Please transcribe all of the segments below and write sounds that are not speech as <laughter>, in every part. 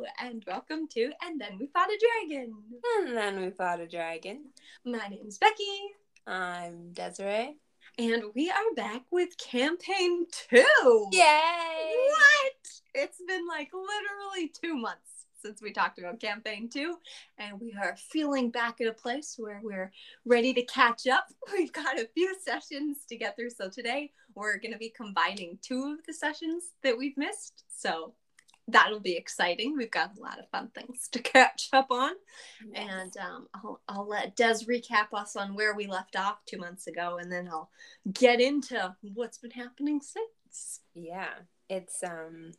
Hello, and welcome to And Then We Fought a Dragon. And then we fought a dragon. My name's Becky, I'm Desiree. and we are back with campaign two. Yay! What? It's been like literally two months since we talked about campaign two, and we are feeling back at a place where we're ready to catch up. <laughs> We've got a few sessions to get through, so today we're going to be combining two of the sessions that we've missed. So that'll be exciting. We've got a lot of fun things to <laughs> catch up on. And um, I'll, I'll let Des recap us on where we left off two months ago, and then I'll get into what's been happening since. yeah, it's um.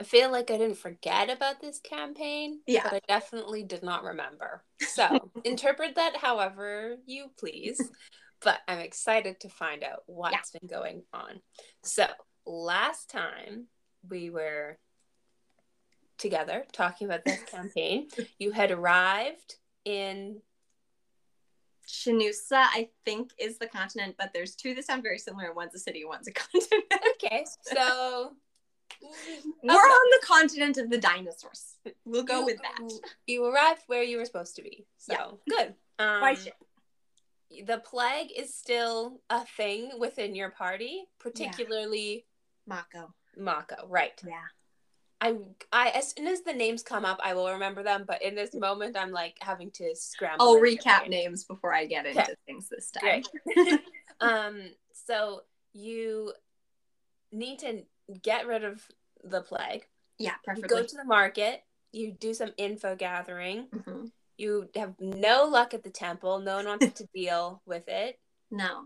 I feel like I didn't forget about this campaign, Yeah. but I definitely did not remember. So <laughs> interpret that however you please. <laughs> But I'm excited to find out what's been going on. So last time we were together talking about this <laughs> campaign, you had arrived in Shinusa, I think, is the continent, but there's two that sound very similar. One's a city, one's a <laughs> continent. okay, so <laughs> We're on the continent of the dinosaurs. We'll go you, with that. You arrived where you were supposed to be. So Yeah. good. Um, By ship. the plague is still a thing within your party, particularly Mako. Mako. Right. Yeah. I, I, as soon as the names come up, I will remember them. But in this moment, I'm like having to scramble. I'll recap names before I get into Okay. things this time. <laughs> <laughs> Um. So you need to get rid of the plague. Yeah, You preferably. go to the market. You do some info gathering. Mhm. You have no luck at the temple. No one wants <laughs> to deal with it. No.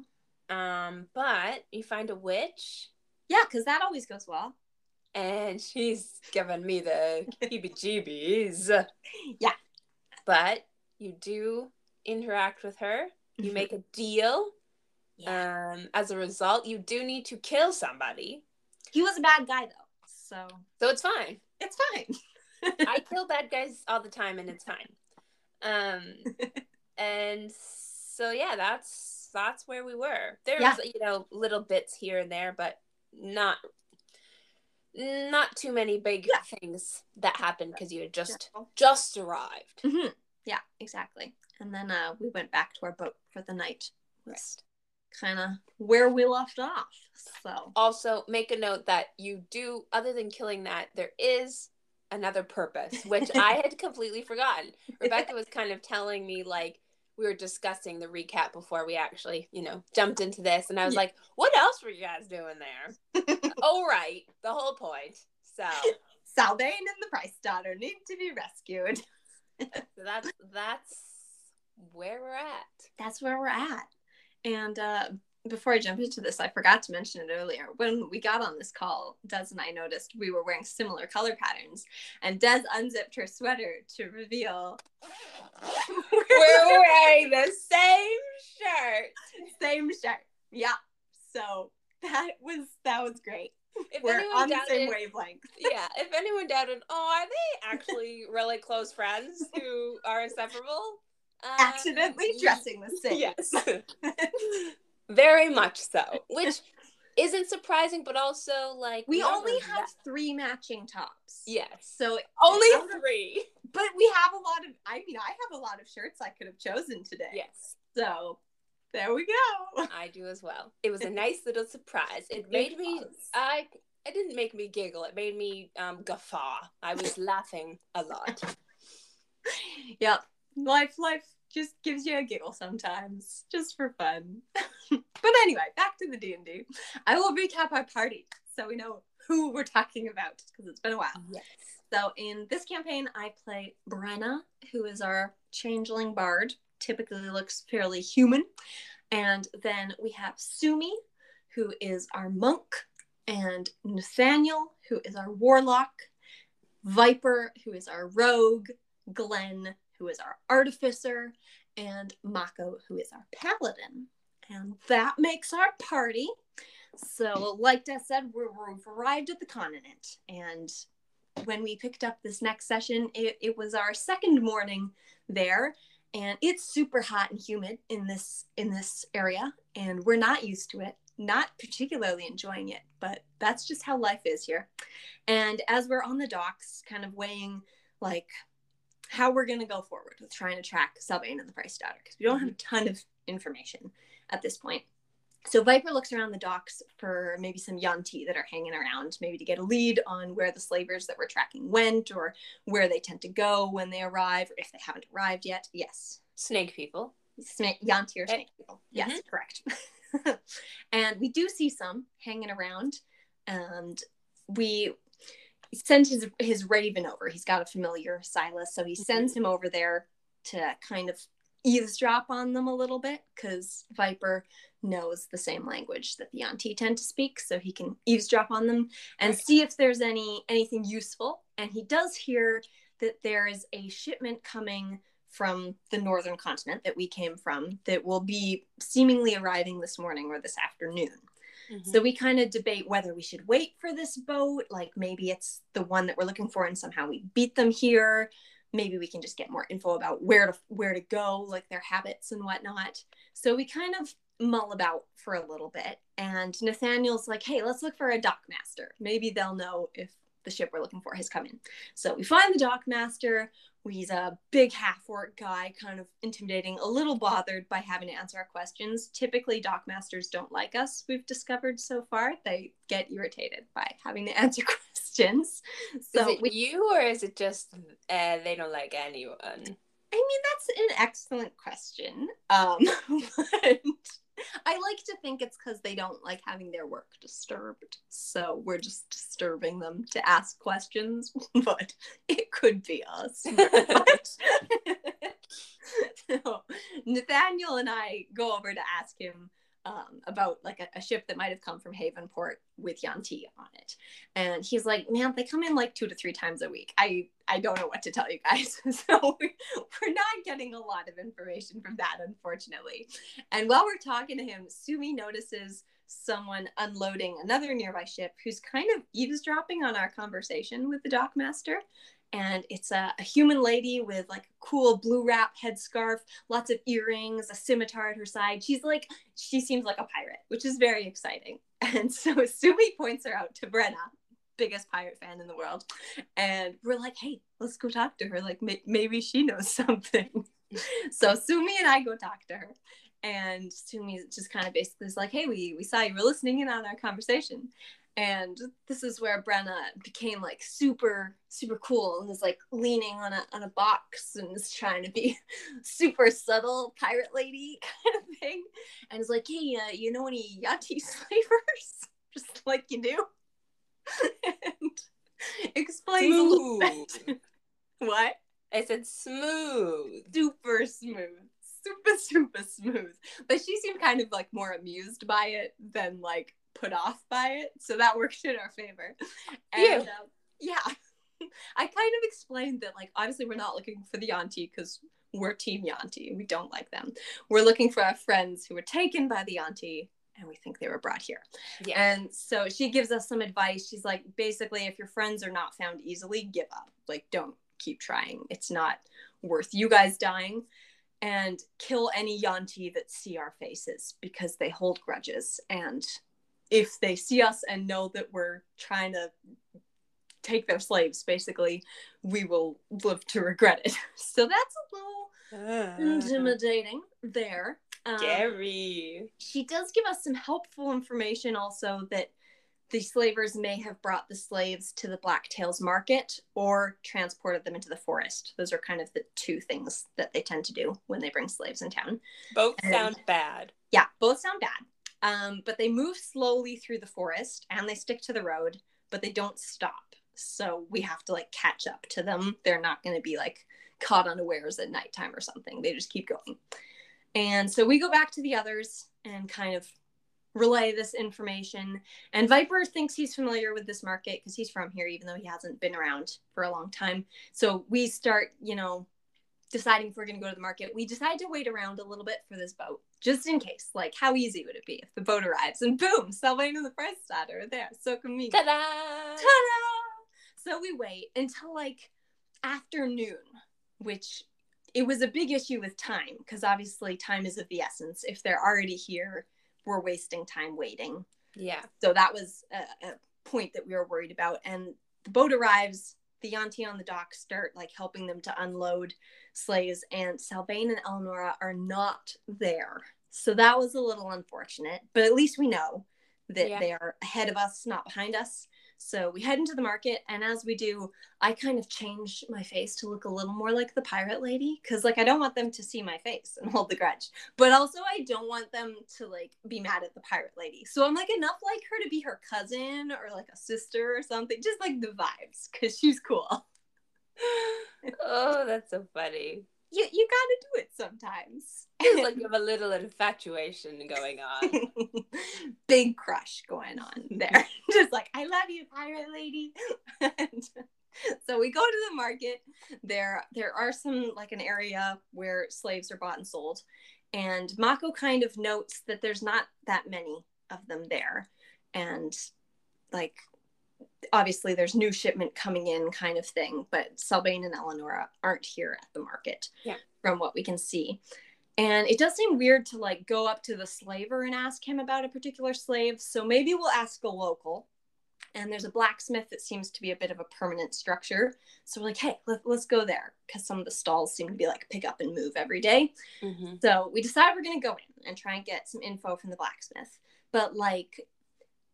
Um, but you find a witch, Yeah, because that always goes well. and she's given me the <laughs> heebie-jeebies. Yeah. But you do interact with her. You Mhm. make a deal. Yeah. Um, as a result, you do need to kill somebody, he was a bad guy though, so so it's fine. it's fine. <laughs> I kill bad guys all the time, and it's fine. Um, <laughs> and so yeah, that's that's where we were. There Yeah. was you know little bits here and there, but not not too many big Yeah. things that happened because you had just Yeah. just arrived. hmm Yeah, exactly. And then uh, we went back to our boat for the night. Was kind of where we left off. So Also, make a note that you do, other than killing that, there is another purpose, which I <laughs> had completely forgotten. Rebecca was kind of telling me like we were discussing the recap before we actually, you know, jumped into this, and I was Yeah. like, "What else were you guys doing there?" <laughs> oh, right, the whole point. So, <laughs> Sylvain and the Price Daughter need to be rescued. <laughs> so that's that's where we're at. That's where we're at. And uh, before I jump into this, I forgot to mention it earlier. When we got on this call, Des and I noticed we were wearing similar color patterns, and Des unzipped her sweater to reveal <laughs> We're wearing the same shirt. same shirt. Yeah. So that was that was great. If We're on the same wavelength. <laughs> yeah, if anyone doubted, oh, are they actually really close friends who are inseparable? Um, Accidentally dressing the same. Yes, <laughs> very much so. <laughs> Which isn't surprising, but also like We only have that- three matching tops. yes, So only three. but we have a lot of I mean, I have a lot of shirts I could have chosen today. Yes, So there we go. <laughs> I do as well. It was a nice little surprise. It made me. was. I. It didn't make me giggle. It made me um, guffaw. I was <laughs> laughing a lot. yep. Life life just gives you a giggle sometimes, just for fun. <laughs> but anyway, back to the D&D. I will recap our party so we know who we're talking about because it's been a while. Yes. So in this campaign, I play Brenna, who is our changeling bard. Typically looks fairly human. And then we have Sumi, who is our monk, and Nathaniel, who is our warlock, Viper, who is our rogue, Glenn, who is our artificer, and Mako, who is our paladin. And that makes our party. So, like I said, we're, we've arrived at the continent, and when we picked up this next session, it, it was our second morning there, and it's super hot and humid in this in this area, and we're not used to it. not particularly enjoying it, but that's just how life is here. And as we're on the docks, kind of weighing like how we're going to go forward with trying to track Sylvain and the Price Daughter, because we don't have a ton of information at this point. So Viper looks around the docks for maybe some Yuan-ti that are hanging around, maybe to get a lead on where the slavers that we're tracking went or where they tend to go when they arrive or if they haven't arrived yet. Yes. Snake people. Snake Yuan-ti or snake people. Yes, mm-hmm. correct. <laughs> and we do see some hanging around and we send his his raven over. He's got a familiar Silas, so he mm-hmm. sends him over there to kind of eavesdrop on them a little bit because Viper knows the same language that the Yuan-ti tend to speak, so he can eavesdrop on them and see if there's any anything useful. And he does hear that there is a shipment coming from the northern continent that we came from that will be seemingly arriving this morning or this afternoon. Mm-hmm. So we kind of debate whether we should wait for this boat, like maybe it's the one that we're looking for and somehow we beat them here maybe we can just get more info about where to where to go like their habits and whatnot. So we kind of mull about for a little bit and nathaniel's like hey let's look for a dockmaster maybe they'll know if the ship we're looking for has come in. So we find the dockmaster He's a big half orc guy, kind of intimidating, a little bothered by having to answer our questions. Typically, dock masters don't like us, we've discovered so far. They get irritated by having to <laughs> answer questions. So is it you, or is it just uh, they don't like anyone? I mean, that's an excellent question. Um, <laughs> but <laughs> I like to think it's because they don't like having their work disturbed. So we're just disturbing them to ask questions, <laughs> but it could be us. <laughs> so Nathaniel and I go over to ask him um, about like a, a, ship that might have come from Havenport with Yuan-ti on it. And he's like, man, they come in like two to three times a week. I, I don't know what to tell you guys. <laughs> so we're not getting a lot of information from that, unfortunately. And while we're talking to him, Sumi notices someone unloading another nearby ship who's kind of eavesdropping on our conversation with the dockmaster and it's a, a, human lady with like a cool blue wrap headscarf, lots of earrings, a scimitar at her side. She's like, she seems like a pirate, which is very exciting. <laughs> And so Sumi points her out to Brenna, biggest pirate fan in the world. And we're like, hey, let's go talk to her. Like, may- maybe she knows <laughs> something. so Sumi and I go talk to her. And Sumi just kind of basically is like, hey, we, we saw you were listening in on our conversation and this is where Brenna became like super super cool and is like leaning on a on a box and is trying to be <laughs> super subtle pirate lady <laughs> kind of thing. And is like hey uh, you know any Yuan-ti <laughs> slavers just like you do. And explains smooth. a little bit. What? I said smooth. Super smooth. Super super smooth. But she seemed kind of like more amused by it than like put off by it. So that worked in our favor. And yeah, um, yeah. <laughs> I kind of explained that, like, obviously, we're not looking for the Yuan-ti because we're Team Yuan-ti. We don't like them. We're looking for our friends who were taken by the Yuan-ti and we think they were brought here. Yeah. And so she gives us some advice. She's like, basically, if your friends are not found easily, give up. Like, don't keep trying. It's not worth you guys dying. And kill any Yuan-ti that see our faces because they hold grudges and if they see us and know that we're trying to take their slaves, basically, we will live to regret it. <laughs> So that's a little uh, intimidating there. Um. She does give us some helpful information also that the slavers may have brought the slaves to the Blacktails market or transported them into the forest. Those are kind of the two things that they tend to do when they bring slaves in town. Both and, sound bad. Yeah, both sound bad. Um, but they move slowly through the forest and they stick to the road, but they don't stop. So we have to like catch up to them. They're not going to be like caught unawares at nighttime or something. They just keep going. And so we go back to the others and kind of relay this information. And Viper thinks he's familiar with this market because he's from here, even though he hasn't been around for a long time. So we start, you know, deciding if we're going to go to the market. We decide to wait around a little bit for this boat just in case. Like, how easy would it be if the boat arrives and boom, Sylvain and the Price Daughter are there? So convenient. Ta-da! Ta-da! So we wait until like afternoon, which it was a big issue with time because obviously time is of the essence. If they're already here, we're wasting time waiting. Yeah. So that was a, a point that we were worried about. And the boat arrives, the Yuan-ti on the dock start like helping them to unload slaves, and Sylvain and Eleonora are not there. So that was a little unfortunate, but at least we know that Yeah. they are ahead of us, not behind us. So we head into the market, and as we do, I kind of change my face to look a little more like the pirate lady because, like, I don't want them to see my face and <laughs> hold the grudge, but also I don't want them to like be mad at the pirate lady. So I'm like enough like her to be her cousin or like a sister or something, just like the vibes because she's cool. <laughs> oh, that's so funny. You you gotta do it sometimes. Feels <laughs> like you have a little infatuation going on. <laughs> Big crush going on there. <laughs> Just like, I love you, pirate lady. and so we go to the market. There there are some like an area where slaves are bought and sold. And Mako kind of notes that there's not that many of them there. And like obviously there's new shipment coming in kind of thing, but Sylvain and Eleonora aren't here at the market Yeah. from what we can see. And it does seem weird to like go up to the slaver and ask him about a particular slave. So maybe we'll ask a local. And there's a blacksmith that seems to be a bit of a permanent structure. So we're like, hey, let, let's go there because some of the stalls seem to be like pick up and move every day. hmm So we decide we're going to go in and try and get some info from the blacksmith. But like,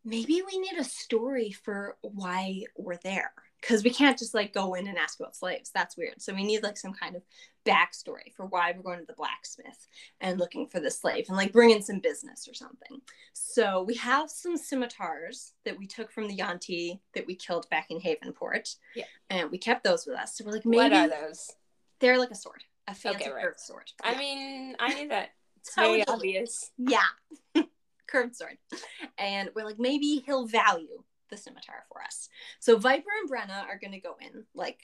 maybe we need a story for why we're there because we can't just like go in and ask about slaves. That's weird. So we need like some kind of backstory for why we're going to the blacksmith and looking for the slave and like bring in some business or something. So we have some scimitars that we took from the Yuan-ti that we killed back in Havenport. Yeah. And we kept those with us. So we're like, What are those? they're like a sword, a fancy Okay, right. sword. I Yeah. mean, I knew that. It's very obvious. Yeah. <laughs> Curved sword. And we're like, maybe he'll value the scimitar for us. So Viper and Brenna are going to go in, like,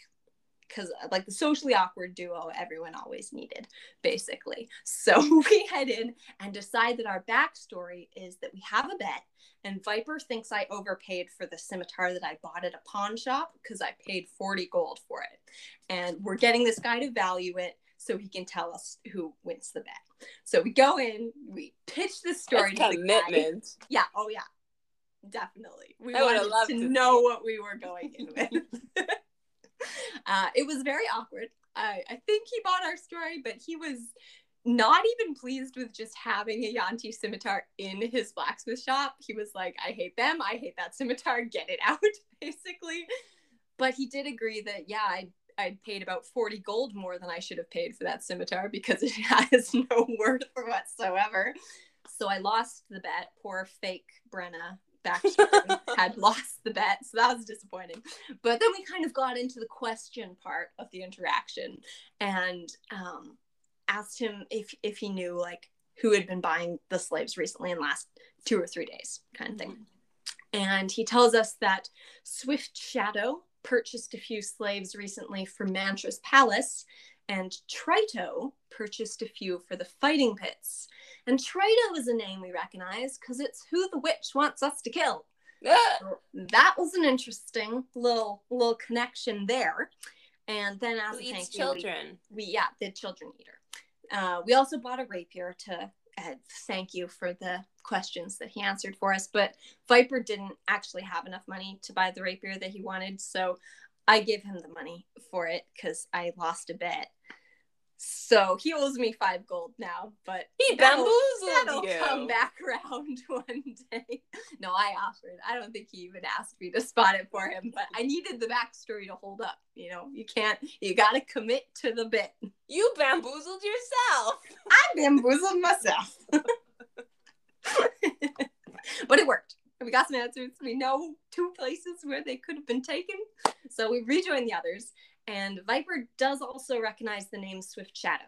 because uh, like the socially awkward duo everyone always needed, basically. <laughs> So we head in and decide that our backstory is that we have a bet, and Viper thinks I overpaid for the scimitar that I bought at a pawn shop because I paid 40 gold for it. And we're getting this guy to value it so he can tell us who wins the bet. So we go in, we pitch this story That's to the guy. commitment. Yeah. Oh yeah. Definitely. We I wanted loved to, to know what we were going in with. <laughs> uh, it was very awkward. I, I think he bought our story, but he was not even pleased with just having a Yuan-ti scimitar in his blacksmith shop. He was like, I hate them. I hate that scimitar. Get it out, <laughs> basically. But he did agree that, yeah, I I paid about 40 gold more than I should have paid for that scimitar because it <laughs> has no worth whatsoever. So I lost the bet. Poor fake Brenna backstory <laughs> had lost the bet. So that was disappointing. But then we kind of got into the question part of the interaction and um, asked him if, if he knew like who had been buying the slaves recently in the last two or three days kind of thing. And he tells us that Swift Shadow purchased a few slaves recently for Mantras Palace, and Trito purchased a few for the fighting pits. And Trito is a name we recognize because it's who the witch wants us to kill. Ah, So that was an interesting little little connection there. And then as Who a eats thank you, we- children? we yeah the children eater uh, we also bought a rapier to uh, thank you for the questions that he answered for us but viper didn't actually have enough money to buy the rapier that he wanted so i gave him the money for it because i lost a bet so he owes me five gold now but He that'll- bamboozled that'll you. come back around <laughs> one day. No, I offered. I don't think he even asked me to spot it for him, but I needed the backstory to hold up. You know, you can't, you got to commit to the bit. You bamboozled yourself. I bamboozled myself. <laughs> but it worked. We got some answers. We know two places where they could have been taken. So we rejoined the others. And Viper does also recognize the name Swift Shadow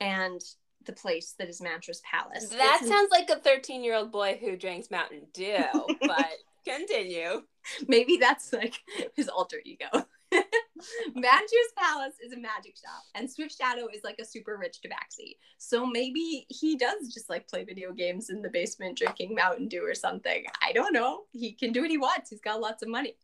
and the place that is Mantra's Palace. That It's in- sounds like a 13 year old boy who drinks Mountain Dew, <laughs> but continue. Maybe that's like his alter ego. <laughs> Mantra's Palace is a magic shop, and Swift Shadow is like a super rich tabaxi. So maybe he does just like play video games in the basement drinking Mountain Dew or something. I don't know. He can do what he wants. He's got lots of money.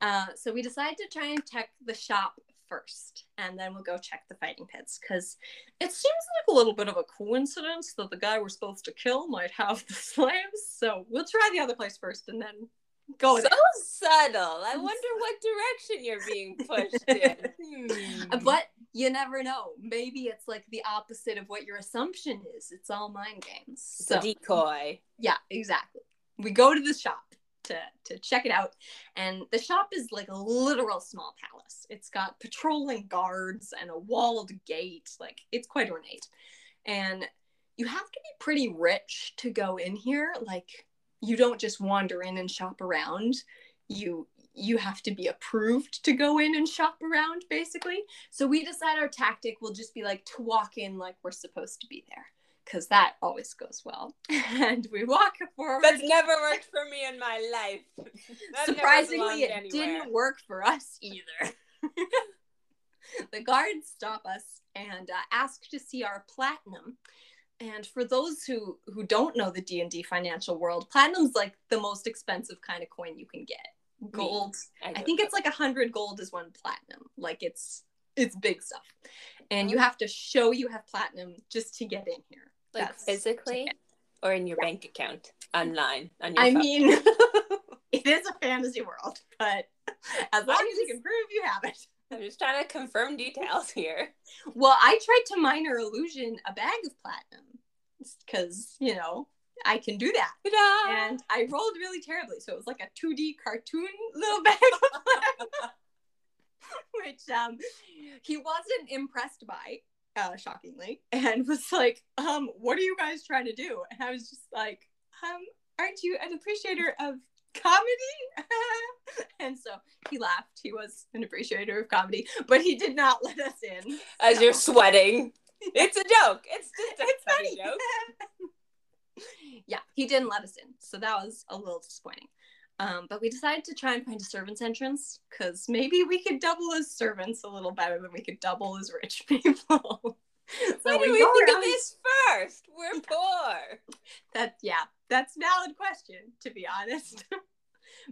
Uh, so we decided to try and check the shop first, and then we'll go check the fighting pits because it seems like a little bit of a coincidence that the guy we're supposed to kill might have the slaves. So we'll try the other place first, and then go. So subtle. I <laughs> wonder what direction you're being pushed in. Hmm. But you never know. Maybe it's like the opposite of what your assumption is. It's all mind games. So decoy. yeah, exactly. We go to the shop to to check it out, and the shop is like a literal small palace. It's got patrolling guards and a walled gate. Like it's quite ornate, and you have to be pretty rich to go in here. Like you don't just wander in and shop around. You you have to be approved to go in and shop around basically so we decide our tactic will just be like to walk in like we're supposed to be there because that always goes well <laughs> and we walk forward That's never worked for me in my life. <laughs> I've surprisingly it anywhere. didn't work for us either <laughs> the guards stop us and uh, ask to see our platinum and for those who who don't know the d&d financial world platinum's like the most expensive kind of coin you can get gold I don't think it's like a hundred gold is one platinum. Like it's it's big stuff, and you Oh. have to show you have platinum just to get in here. like That's- physically or in your Yeah. bank account online on your I phone. mean, <laughs> it is a fantasy world, but <laughs> as long as you can prove you have it. I'm just trying to confirm details here. Well, I tried to minor illusion a bag of platinum because you know I can do that, <laughs> Ta-da! and I rolled really terribly, so it was like a two D cartoon little <laughs> bag of which um he wasn't impressed by uh shockingly and was like um what are you guys trying to do? And i was just like um aren't you an appreciator of comedy? <laughs> And so he laughed. He was an appreciator of comedy but he did not let us in. As so- you're sweating. <laughs> It's a joke. It's just a it's funny joke. <laughs> yeah he didn't let us in so that was a little disappointing um, but we decided to try and find a servants entrance because maybe we could double as servants a little better than we could double as rich <laughs> people so Why did we think of this first? We're poor. that yeah that's a valid question to be honest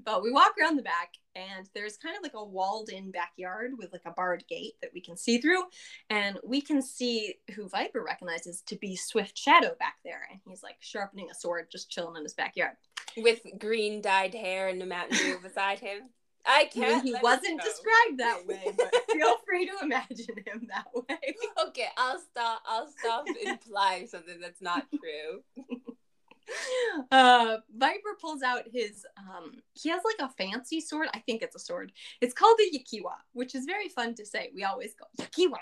but we walk around the back and there's kind of like a walled in backyard with like a barred gate that we can see through and we can see who viper recognizes to be swift shadow back there and he's like sharpening a sword just chilling in his backyard With green dyed hair and a Mountain Dew <laughs> beside him. I I can't. he let it wasn't described that <laughs> way but feel free to imagine him that way Okay, I'll stop. I'll stop <laughs> implying something that's not true. <laughs> uh viper pulls out his um he has like a fancy sword. I think it's a sword. It's called the yakiwa which is very fun to say. We always go yakiwa!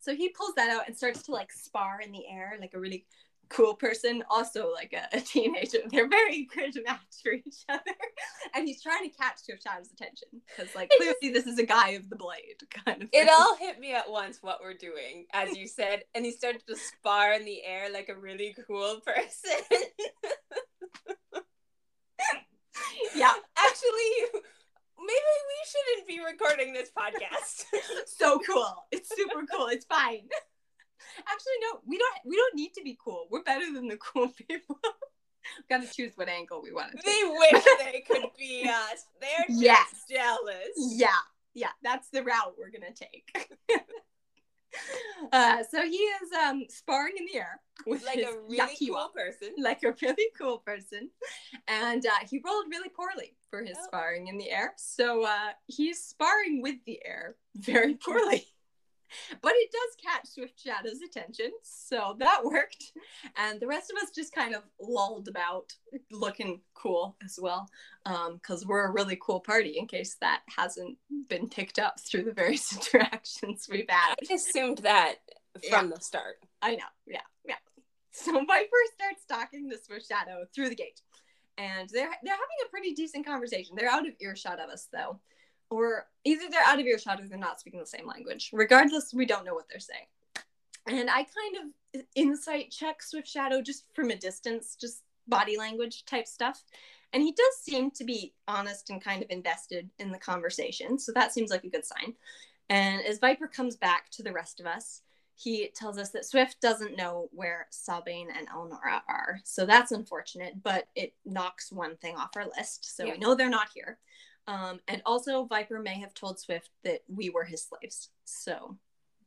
So he pulls that out and starts to like spar in the air like a really cool person also like a, a teenager they're very good to match for each other <laughs> and he's trying to catch Shadow's attention because like clearly this is a guy of the blade <laughs> kind of It thing. all hit me at once what we're doing, as you said, and he started to spar in the air like a really cool <laughs> person. yeah Actually, maybe we shouldn't be recording this podcast. so cool. It's super cool. It's fine. Actually, no, we don't. We don't need to be cool. We're better than the <laughs> cool people. Got to choose what angle we want to they wish <laughs> they could be us. They're just Yes. jealous. Yeah, yeah, that's the route we're gonna take. <laughs> uh, so he is um sparring in the air with Like a really yakiwa, cool person. like a really cool person, and uh, he rolled really poorly for his Oh. sparring in the air. So uh, he's sparring with the air very poorly. <laughs> But it does catch Swift Shadow's attention, so that <laughs> worked. And the rest of us just kind of lulled about, looking cool as well, um, because we're a really cool party. In case that hasn't been picked up through the various <laughs> interactions we've had. I assumed that from the start. I know, yeah, yeah. So Viper starts talking to Swift Shadow through the gate, and they're they're having a pretty decent conversation. They're out of earshot of us though, or either they're out of earshot or they're not speaking the same language. Regardless, we don't know what they're saying. And I kind of insight check Swift Shadow just from a distance, just body language type stuff. And he does seem to be honest and kind of invested in the conversation. So that seems like a good sign. And as Viper comes back to the rest of us, he tells us that Swift doesn't know where Sabine and Elnora are. So that's unfortunate, but it knocks one thing off our list. So Yeah. we know they're not here. Um, and also, Viper may have told Swift that we were his slaves. So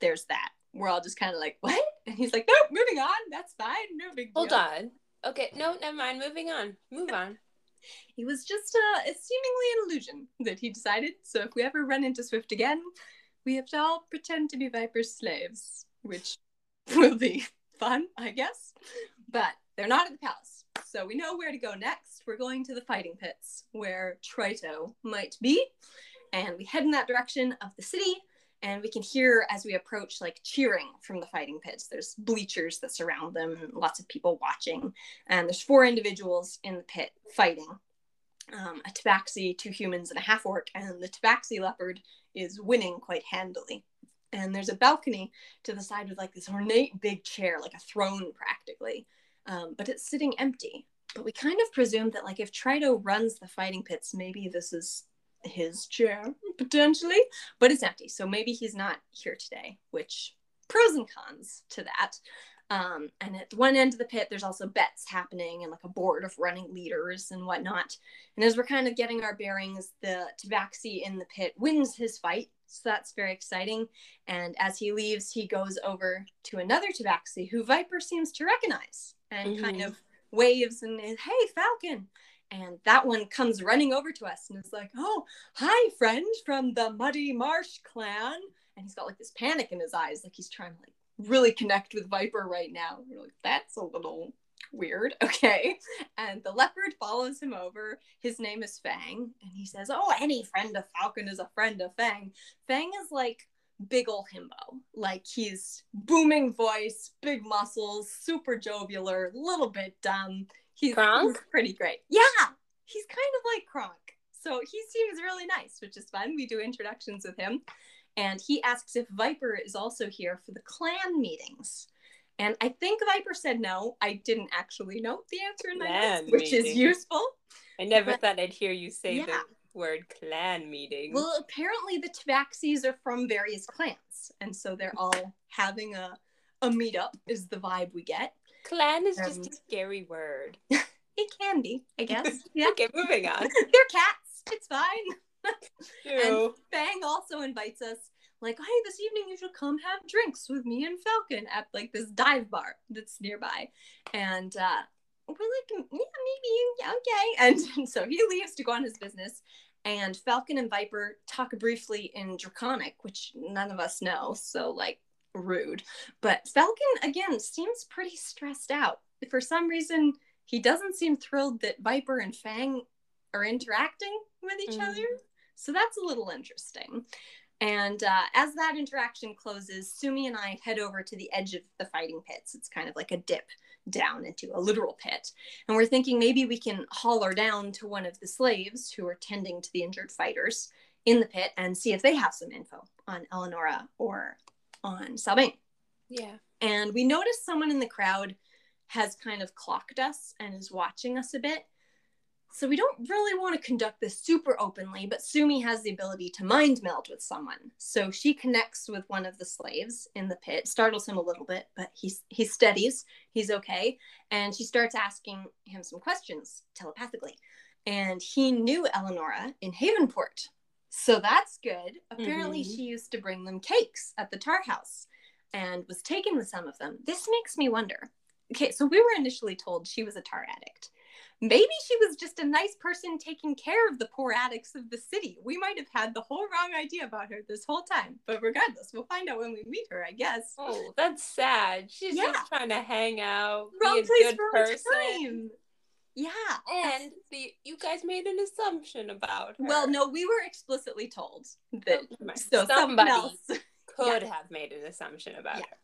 there's that. We're all just kind of like, what? And he's like, nope, moving on. That's fine. No big deal. Hold on. Okay, no, never mind. Moving on. Move on. <laughs> <laughs> he was just uh, seemingly an illusion that he decided. So if we ever run into Swift again, we have to all pretend to be Viper's slaves, which <laughs> will be fun, I guess. But they're not at the palace. So we know where to go next. We're going to the fighting pits where Trito might be. And we head in that direction of the city. And we can hear as we approach, like cheering from the fighting pits. There's bleachers that surround them, and lots of people watching. And there's four individuals in the pit fighting um, a tabaxi, two humans, and a half orc. And the tabaxi leopard is winning quite handily. And there's a balcony to the side with like this ornate big chair, like a throne practically um, but it's sitting empty. But we kind of presume that, like, if Trito runs the fighting pits, maybe this is his chair potentially, but it's empty. So maybe he's not here today, which pros and cons to that. Um, and at one end of the pit, there's also bets happening and like a board of running leaders and whatnot. And as we're kind of getting our bearings, the Tabaxi in the pit wins his fight. So that's very exciting. And as he leaves, he goes over to another Tabaxi who Viper seems to recognize and mm-hmm. kind of waves and is, hey, Falcon. And that one comes running over to us and is like, oh, hi, friend from the Muddy Marsh clan. And he's got like this panic in his eyes, like he's trying to like really connect with Viper right now. We're like, that's a little weird. <laughs> Okay. And the leopard follows him over. His name is Fang. And he says, Oh, any friend of Falcon is a friend of Fang. Fang is like big ol' himbo. Like he's booming voice, big muscles, super jovial, little bit dumb. He's, he's pretty great. Yeah, he's kind of like Kronk. So he seems really nice, which is fun. We do introductions with him. And he asks if Viper is also here for the clan meetings. And I think Viper said no. I didn't actually note the answer in my notes, which is useful. I never but, thought I'd hear you say yeah. that word clan meeting. Well, apparently the Tabaxis are from various clans, and so they're all having a a meetup. Is the vibe we get. Clan is um, just a scary word. <laughs> it can be, I guess. <laughs> Yeah. okay, moving on. <laughs> they're cats. It's fine. and Fang also invites us like, hey, this evening you should come have drinks with me and Falcon at like this dive bar that's nearby. And uh, we're like, yeah, maybe, yeah, okay. <laughs> And, so he leaves to go on his business. And Falcon and Viper talk briefly in Draconic, which none of us know. So, like, rude. But Falcon, again, seems pretty stressed out. For some reason, he doesn't seem thrilled that Viper and Fang are interacting with each mm. other. So that's a little interesting. And uh, as that interaction closes, Sumi and I head over to the edge of the fighting pits. It's kind of like a dip down into a literal pit. And we're thinking maybe we can haul her down to one of the slaves who are tending to the injured fighters in the pit and see if they have some info on Eleonora or on Sabine. Yeah. And we notice someone in the crowd has kind of clocked us and is watching us a bit. So we don't really want to conduct this super openly, but Sumi has the ability to mind meld with someone. So she connects with one of the slaves in the pit, startles him a little bit, but he he steadies, he's okay, and she starts asking him some questions telepathically. And he knew Eleonora in Havenport. So that's good. Apparently mm-hmm. she used to bring them cakes at the tar house and was taken with some of them. This makes me wonder. Okay, so we were initially told she was a tar addict maybe she was just a nice person taking care of the poor addicts of the city. We might have had the whole wrong idea about her this whole time. But regardless, we'll find out when we meet her, I guess. Oh, that's sad. She's yeah. just trying to hang out, wrong be a good person. Time. Yeah. And the you guys made an assumption about her. Well, no, we were explicitly told that oh, so somebody else <laughs> could yeah. have made an assumption about yeah. her.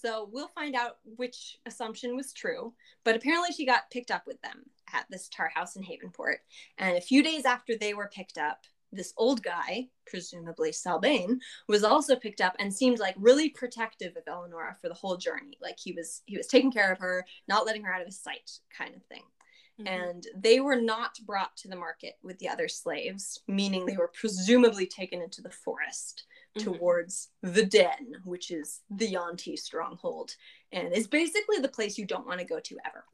So we'll find out which assumption was true. But apparently she got picked up with them at this tar house in Havenport. And a few days after they were picked up, this old guy, presumably Sylvain, was also picked up and seemed like really protective of Eleonora for the whole journey. Like he was he was taking care of her, not letting her out of his sight, kind of thing. Mm-hmm. And they were not brought to the market with the other slaves, meaning they were presumably taken into the forest mm-hmm. towards the den, which is the Yuan-ti stronghold, and is basically the place you don't want to go to ever.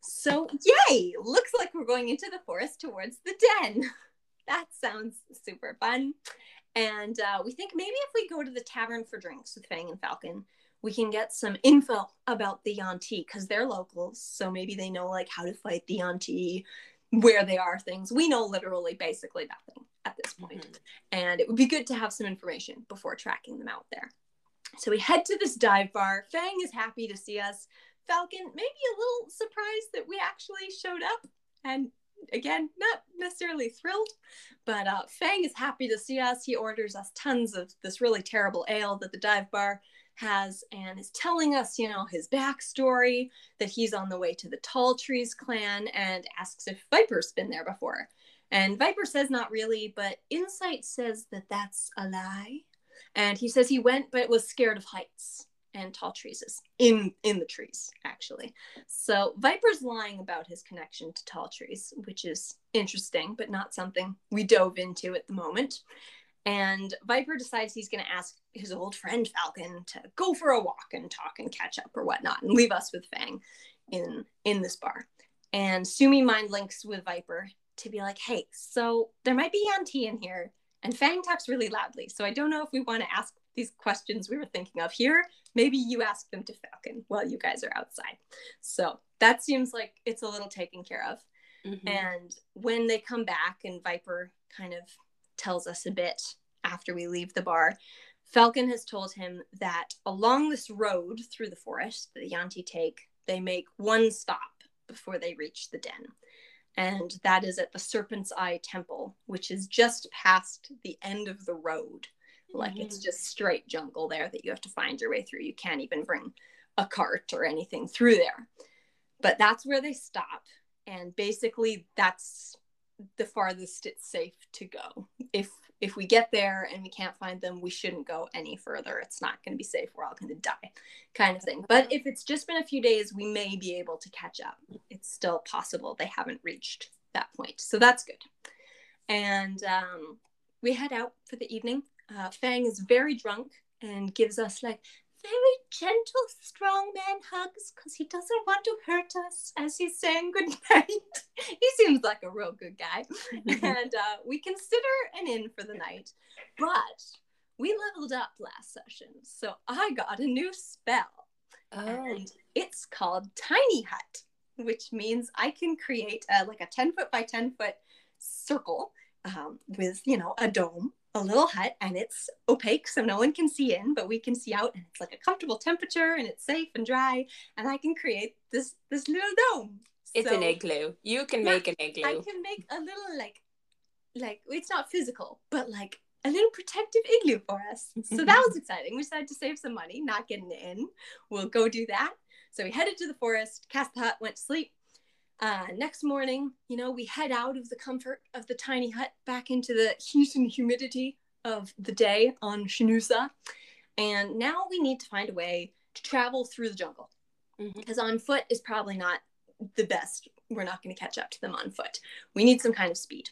So, yay! Looks like we're going into the forest towards the den. <laughs> that sounds super fun. And uh, we think maybe if we go to the tavern for drinks with Fang and Falcon, we can get some info about the Yuan-ti because they're locals. So maybe they know like how to fight the Yuan-ti, where they are, things. We know literally basically nothing at this point. Mm-hmm. And it would be good to have some information before tracking them out there. So we head to this dive bar. Fang is happy to see us. Falcon, maybe a little surprised that we actually showed up. And again, not necessarily thrilled, but uh, Fang is happy to see us. He orders us tons of this really terrible ale that the dive bar has and is telling us, you know, his backstory that he's on the way to the Tall Trees clan and asks if Viper's been there before. And Viper says not really, but Insight says that that's a lie. And he says he went but was scared of heights and tall trees is in in the trees actually. So Viper's lying about his connection to tall trees, which is interesting, but not something we dove into at the moment. And Viper decides he's going to ask his old friend Falcon to go for a walk and talk and catch up or whatnot, and leave us with Fang in in this bar. And Sumi mind links with Viper to be like, "Hey, so there might be Yuan-ti in here, and Fang talks really loudly, so I don't know if we want to ask these questions we were thinking of here. Maybe you ask them to Falcon while you guys are outside." So that seems like it's a little taken care of. Mm-hmm. And when they come back and Viper kind of tells us a bit after we leave the bar. Falcon has told him that along this road through the forest that the Yuan-ti take, they make one stop before they reach the den. And that is at the Serpent's Eye Temple, which is just past the end of the road. Like mm-hmm. it's just straight jungle there that you have to find your way through. You can't even bring a cart or anything through there. But that's where they stop. And basically, that's the farthest it's safe to go. If if we get there and we can't find them, we shouldn't go any further. It's not going to be safe. We're all going to die, kind of thing. But if it's just been a few days, we may be able to catch up. It's still possible they haven't reached that point. So that's good. And um, we head out for the evening. Uh, Fang is very drunk and gives us like very gentle, strong man hugs because he doesn't want to hurt us as he's saying <laughs> goodnight. he seems like a real good guy. <laughs> and uh, we consider an inn for the night, but we leveled up last session. So I got a new spell. Oh. And it's called Tiny Hut, which means I can create a, like a 10 foot by 10 foot circle um, with, you know, a dome a little hut and it's opaque so no one can see in but we can see out and it's like a comfortable temperature and it's safe and dry and i can create this this little dome. It's so, an igloo you can yeah, make an igloo i can make a little like like it's not physical but like a little protective igloo for us. <laughs> So that was exciting. We decided to save some money not getting in. We'll go do that. So we headed to the forest cast the hut went to sleep uh, next morning, you know, we head out of the comfort of the tiny hut back into the heat and humidity of the day on Shinusa. And now we need to find a way to travel through the jungle. Because mm-hmm. on foot is probably not the best. We're not going to catch up to them on foot. We need some kind of speed.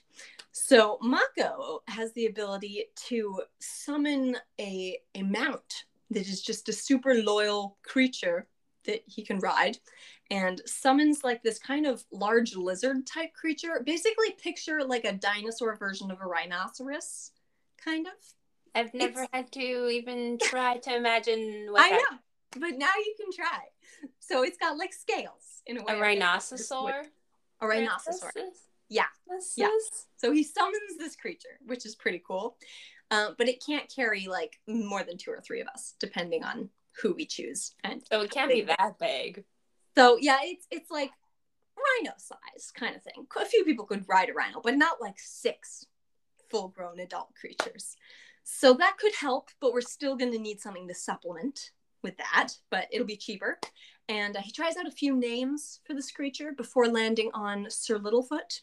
So Mako has the ability to summon a, a mount that is just a super loyal creature that he can ride and summons like this kind of large lizard type creature. Basically, picture like a dinosaur version of a rhinoceros, kind of. I've never it's... had to even <laughs> try to imagine what I that... know, but now you can try. So it's got like scales in a way. A rhinoceros. A rhinoceros. Yeah. Yeah. So he summons this creature, which is pretty cool. Um, but it can't carry like more than two or three of us, depending on who we choose. And so it can't be that big. So yeah, it's it's like rhino size kind of thing. A few people could ride a rhino, but not like six full grown adult creatures. So that could help, but we're still going to need something to supplement with that, but it'll be cheaper. And uh, he tries out a few names for this creature before landing on Sir Littlefoot.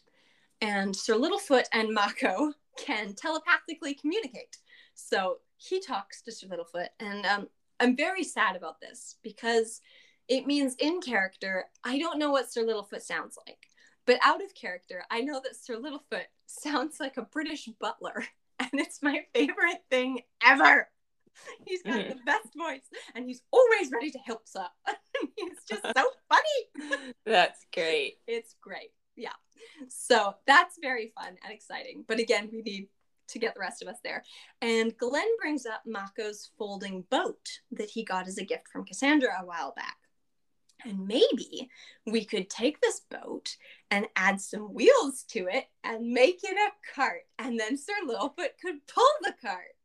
And Sir Littlefoot and Mako can telepathically communicate. So he talks to Sir Littlefoot, and um, I'm very sad about this because it means in character, I don't know what Sir Littlefoot sounds like. But out of character, I know that Sir Littlefoot <laughs> sounds like a British butler. <laughs> And it's my favorite thing ever. He's got mm. the best voice and he's always ready to help us. <laughs> he's just so funny. That's great. It's great. Yeah. So that's very fun and exciting. But again, we need to get the rest of us there. And Glenn brings up Mako's folding boat that he got as a gift from Cassandra a while back. And maybe we could take this boat and add some wheels to it and make it a cart. And then Sir Littlefoot could pull the cart.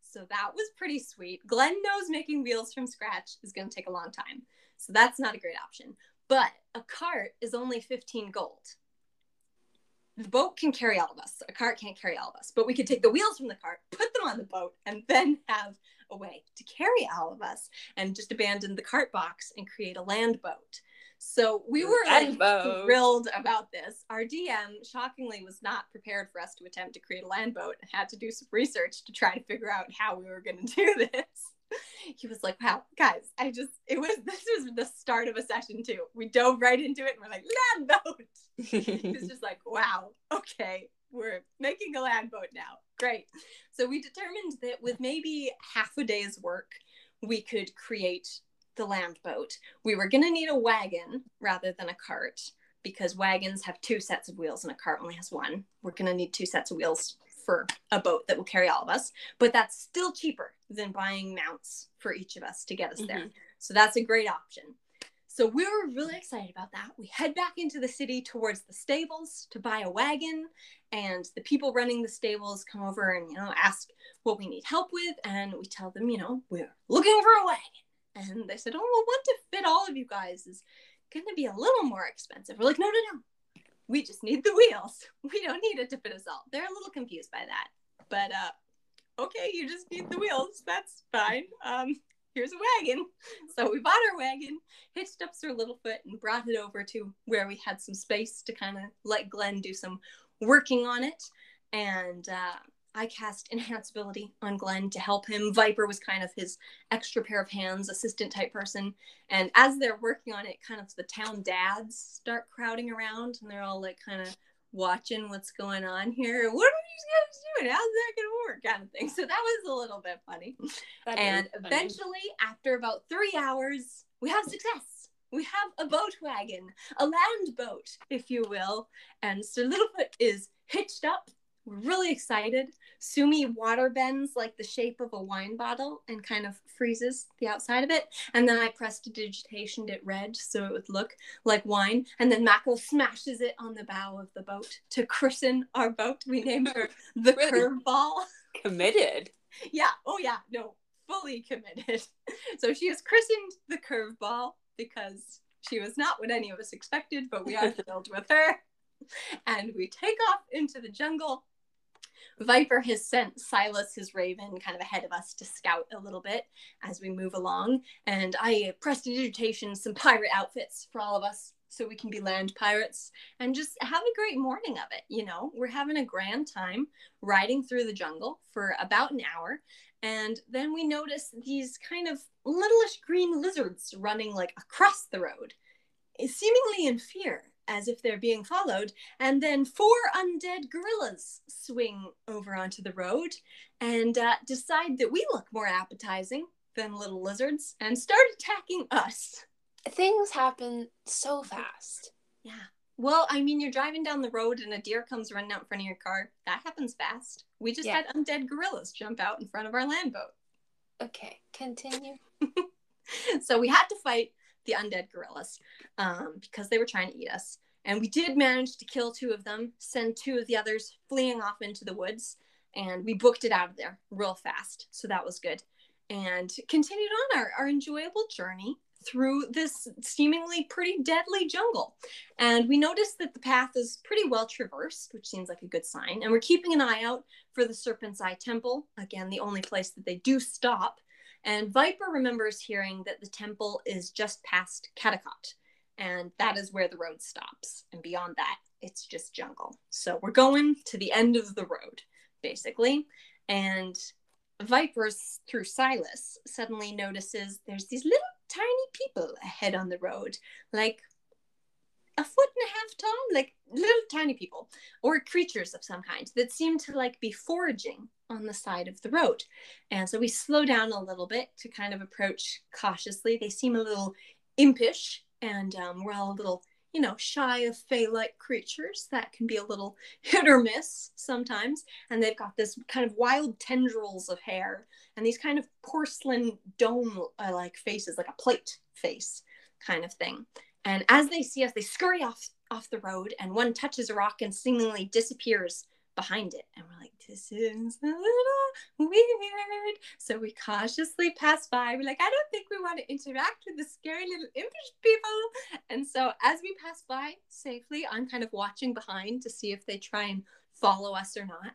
So that was pretty sweet. Glenn knows making wheels from scratch is going to take a long time. So that's not a great option. But a cart is only 15 gold the boat can carry all of us. A cart can't carry all of us, but we could take the wheels from the cart, put them on the boat, and then have a way to carry all of us and just abandon the cart box and create a land boat. So we were like thrilled about this. Our DM shockingly was not prepared for us to attempt to create a land boat and had to do some research to try to figure out how we were going <laughs> to do this <laughs> he was like, wow, guys, I just, it was, <laughs> this was the start of a session too. We dove right into it and we're like, land boat. it's <laughs> just like, wow, okay, we're making a land boat now. Great. So we determined that with maybe half a day's work, we could create the land boat. We were going to need a wagon rather than a cart because wagons have two sets of wheels and a cart only has one. We're going to need two sets of wheels for a boat that will carry all of us, but that's still cheaper than buying mounts for each of us to get us there. Mm-hmm. So that's a great option. So we were really excited about that. We head back into the city towards the stables to buy a wagon, and the people running the stables come over and you know ask what we need help with, and we tell them, you know, we're looking for a wagon. And they said, "Oh, well, one to fit all of you guys is going to be a little more expensive." We're like, "No, no, no we just need the wheels. <laughs> We don't need it to fit us all. They're a little confused by that. But uh okay, you just need the wheels. That's fine. Um here's a wagon. <laughs> So we bought our wagon, hitched up Sir Littlefoot, and brought it over to where we had some space to kind of let Glenn do some working on it. And uh, I cast Enhance Ability on Glenn to help him. Viper was kind of his extra pair of hands, assistant type person. And as they're working on it, kind of the town dads start crowding around and they're all like kind of watching what's going on here. What are you guys doing? How's that going to work? Kind of thing. So that was a little bit funny. That and eventually, after about three hours, we have success. We have a boat wagon, a land boat, if you will. And Sir Littlefoot is hitched up really excited. Sumi water bends like the shape of a wine bottle and kind of freezes the outside of it. And then I prestidigitationed it red so it would look like wine. And then Mako smashes it on the bow of the boat to christen our boat. We named her <laughs> the really? Curveball. Committed. yeah. Oh, yeah. No, fully committed. So she is christened the Curveball because she was not what any of us expected, but we are <laughs> thrilled with her. And we take off into the jungle Viper has sent Silas, his raven, kind of ahead of us to scout a little bit as we move along. And I prestidigitation some pirate outfits for all of us so we can be land pirates and just have a great morning of it. You know, we're having a grand time riding through the jungle for about an hour. And then we notice these kind of littleish green lizards running like across the road, seemingly in fear as if they're being followed. And then four undead gorillas swing over onto the road and uh, decide that we look more appetizing than little lizards and start attacking us. Things happen so fast. Yeah. Well, I mean, you're driving down the road and a deer comes running out in front of your car. That happens fast. We just yeah. had undead gorillas jump out in front of our land boat. Okay, continue. <laughs> so we had to fight the undead gorillas um, because they were trying to eat us. And we did manage to kill two of them, send two of the others fleeing off into the woods, and we booked it out of there real fast. So that was good. And continued on our, our enjoyable journey through this seemingly pretty deadly jungle. And we noticed that the path is pretty well traversed, which seems like a good sign. And we're keeping an eye out for the Serpent's Eye Temple, again, the only place that they do stop. And Viper remembers hearing that the temple is just past Catacot, and that is where the road stops. And beyond that, it's just jungle. So we're going to the end of the road, basically. And Vipers, through Silas, suddenly notices there's these little tiny people ahead on the road, like a foot and a half tall, like little tiny people, or creatures of some kind that seem to like be foraging on the side of the road. And so we slow down a little bit to kind of approach cautiously. They seem a little impish, and um, we're all a little you know, shy of fae like creatures that can be a little <laughs> hit or miss sometimes. And they've got this kind of wild tendrils of hair and these kind of porcelain dome like faces, like a plate face kind of thing. And as they see us, they scurry off off the road and one touches a rock and seemingly disappears behind it. And we're like, this is a little weird. So we cautiously pass by. We're like, I don't think we want to interact with the scary little impish people. And so as we pass by safely, I'm kind of watching behind to see if they try and follow us or not.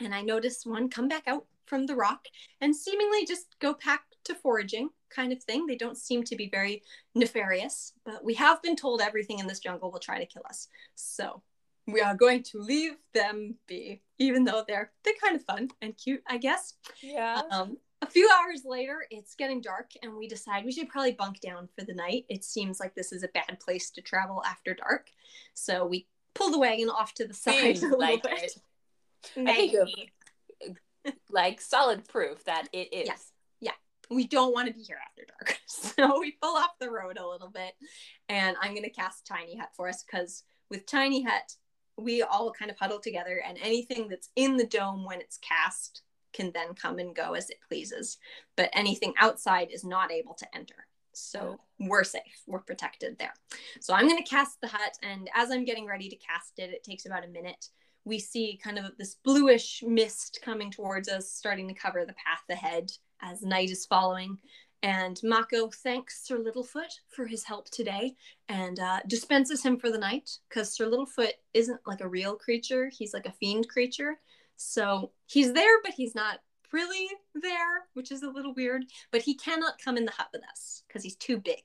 And I notice one come back out from the rock and seemingly just go back to foraging kind of thing. They don't seem to be very nefarious, but we have been told everything in this jungle will try to kill us. So we are going to leave them be, even though they're they're kind of fun and cute, I guess. Yeah. Um, a few hours later, it's getting dark, and we decide we should probably bunk down for the night. It seems like this is a bad place to travel after dark, so we pull the wagon off to the side a like bit. It. <laughs> I like solid proof that it is. Yes. Yeah. We don't want to be here after dark, <laughs> so we pull off the road a little bit, and I'm gonna cast Tiny Hut for us because with Tiny Hut we all kind of huddle together and anything that's in the dome when it's cast can then come and go as it pleases. But anything outside is not able to enter. So we're safe. We're protected there. So i'm going to cast the hut and as i'm getting ready to cast it it takes about a minute we see kind of this bluish mist coming towards us starting to cover the path ahead as night is following and Mako thanks Sir Littlefoot for his help today and uh, dispenses him for the night because Sir Littlefoot isn't like a real creature. He's like a fiend creature. So he's there, but he's not really there, which is a little weird. But he cannot come in the hut with us because he's too big.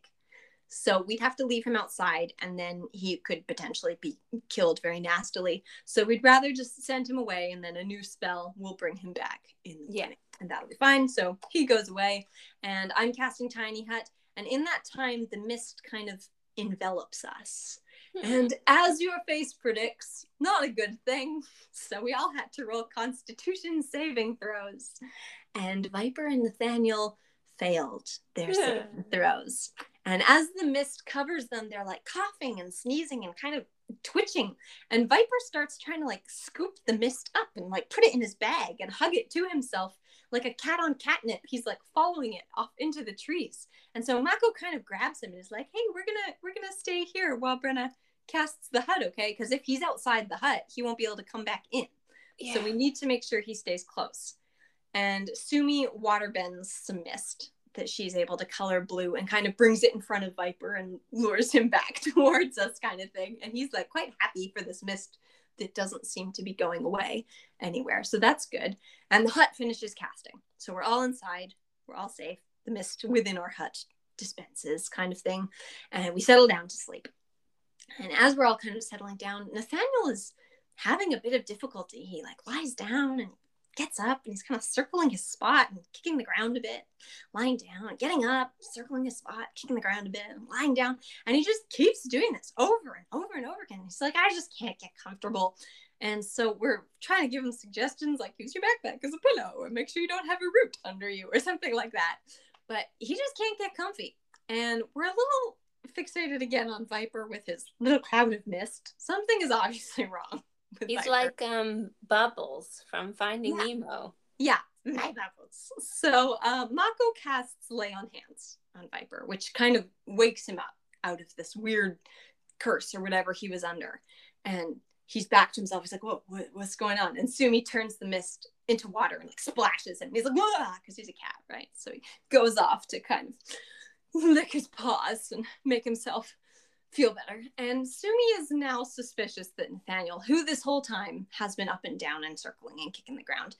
So we'd have to leave him outside and then he could potentially be killed very nastily. So we'd rather just send him away and then a new spell will bring him back in the yeah and that'll be fine. So he goes away, and I'm casting Tiny Hut. And in that time, the mist kind of envelops us. Hmm. And as your face predicts, not a good thing. So we all had to roll constitution saving throws. And Viper and Nathaniel failed their yeah. saving throws. And as the mist covers them, they're like coughing and sneezing and kind of twitching. And Viper starts trying to like scoop the mist up and like put it in his bag and hug it to himself like a cat on catnip. He's like following it off into the trees. And so Mako kind of grabs him and is like, "Hey, we're gonna we're gonna stay here while Brenna casts the hut, okay? Because if he's outside the hut, he won't be able to come back in. Yeah. So we need to make sure he stays close." And Sumi water bends some mist that she's able to color blue and kind of brings it in front of Viper and lures him back <laughs> towards us, kind of thing. And he's like quite happy for this mist that doesn't seem to be going away anywhere. So that's good. And the hut finishes casting. So we're all inside, we're all safe. The mist within our hut dispenses, kind of thing. And we settle down to sleep. And as we're all kind of settling down, Nathaniel is having a bit of difficulty. He like lies down and gets up and he's kind of circling his spot and kicking the ground a bit, lying down, getting up, circling his spot, kicking the ground a bit, lying down. And he just keeps doing this over and over and over again. He's like, I just can't get comfortable. And so we're trying to give him suggestions like use your backpack as a pillow and make sure you don't have a root under you or something like that. But he just can't get comfy. And we're a little fixated again on Viper with his little cloud of mist. Something is obviously <laughs> wrong. <laughs> He's like um Bubbles from Finding yeah. Nemo. Yeah, my Bubbles. So uh, Mako casts Lay on Hands on Viper, which kind of wakes him up out of this weird curse or whatever he was under, and he's back to himself. He's like, "Whoa, what, what's going on?" And Sumi turns the mist into water and like splashes him. He's like, because he's a cat, right? So he goes off to kind of <laughs> lick his paws and make himself feel better. And Sumi is now suspicious that Nathaniel, who this whole time has been up and down and circling and kicking the ground,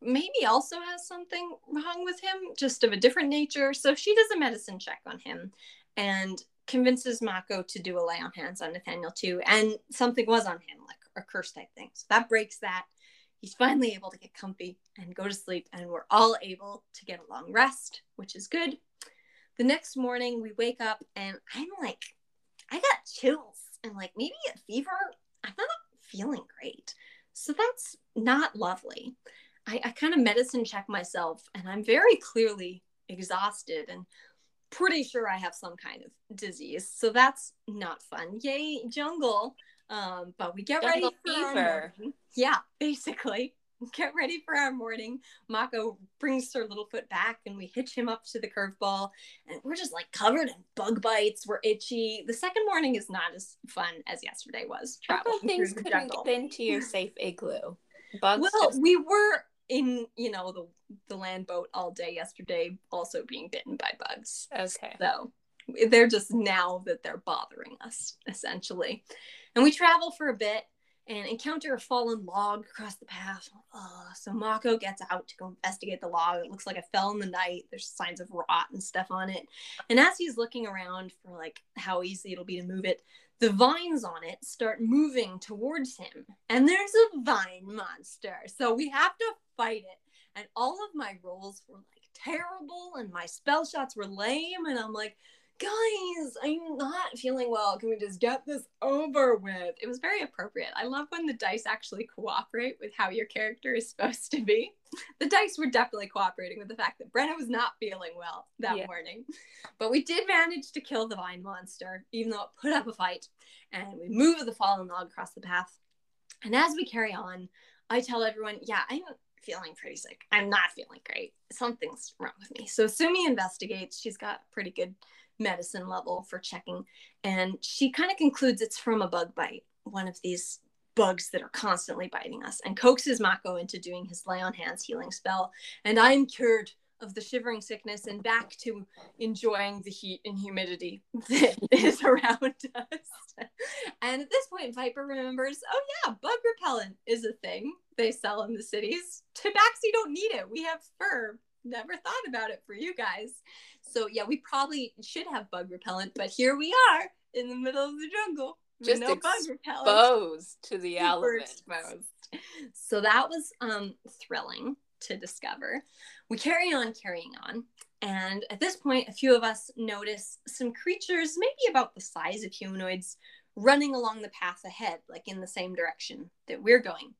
maybe also has something wrong with him, just of a different nature. So she does a medicine check on him and convinces Mako to do a lay on hands on Nathaniel too. And something was on him, like a curse type thing. So that breaks that. He's finally able to get comfy and go to sleep, and we're all able to get a long rest, which is good. The next morning, we wake up, and I'm like I got chills and like maybe a fever. I'm not feeling great. So that's not lovely. I, I kind of medicine check myself and I'm very clearly exhausted. And pretty sure I have some kind of disease. So that's not fun. Yay, jungle. Um, but we get jungle ready for fever. Yeah, basically. <laughs> Get ready for our morning. Mako brings Sir Littlefoot back and we hitch him up to the curveball. And we're just like covered in bug bites. We're itchy. The second morning is not as fun as yesterday was. Traveling things couldn't jungle. get into your safe igloo. Bugs well, just... we were in you know the the land boat all day yesterday also being bitten by bugs okay so they're just now that they're bothering us essentially and we travel for a bit and encounter a fallen log across the path. So mako gets out to go investigate the log. It looks like it fell in the night. There's signs of rot and stuff on it. And as he's looking around for like how easy it'll be to move it the vines on it start moving towards him. And there's a vine monster. So we have to fight it. And all of my rolls were like terrible and my spell shots were lame. And i'm like guys i'm not feeling well can we just get this over with it was very appropriate i love when the dice actually cooperate with how your character is <laughs> supposed to be the dice were definitely cooperating with the fact that brenna was not feeling well that yeah. morning but we did manage to kill the vine monster even though it put up a fight and we move the fallen log across the path and as we carry on i tell everyone yeah i'm feeling pretty sick. I'm not feeling great. Something's wrong with me. So Sumi investigates. She's got pretty good medicine level for checking. And she kind of concludes it's from a bug bite, one of these bugs that are constantly biting us, and coaxes Mako into doing his lay on hands healing spell. And I'm cured of the shivering sickness and back to enjoying the heat and humidity <laughs> that is around <laughs> us. And at this point, Viper remembers, oh yeah, bug repellent is a thing they sell in the cities. Tabaxi don't need it. We have fur. Never thought about it for you guys. So yeah, we probably should have bug repellent, but here we are in the middle of the jungle. Just no bug repellent. exposed to the <laughs> elements. So that was um thrilling to discover. We carry on carrying on. And at this point, a few of us notice some creatures, maybe about the size of humanoids, running along the path ahead, like in the same direction that we're going.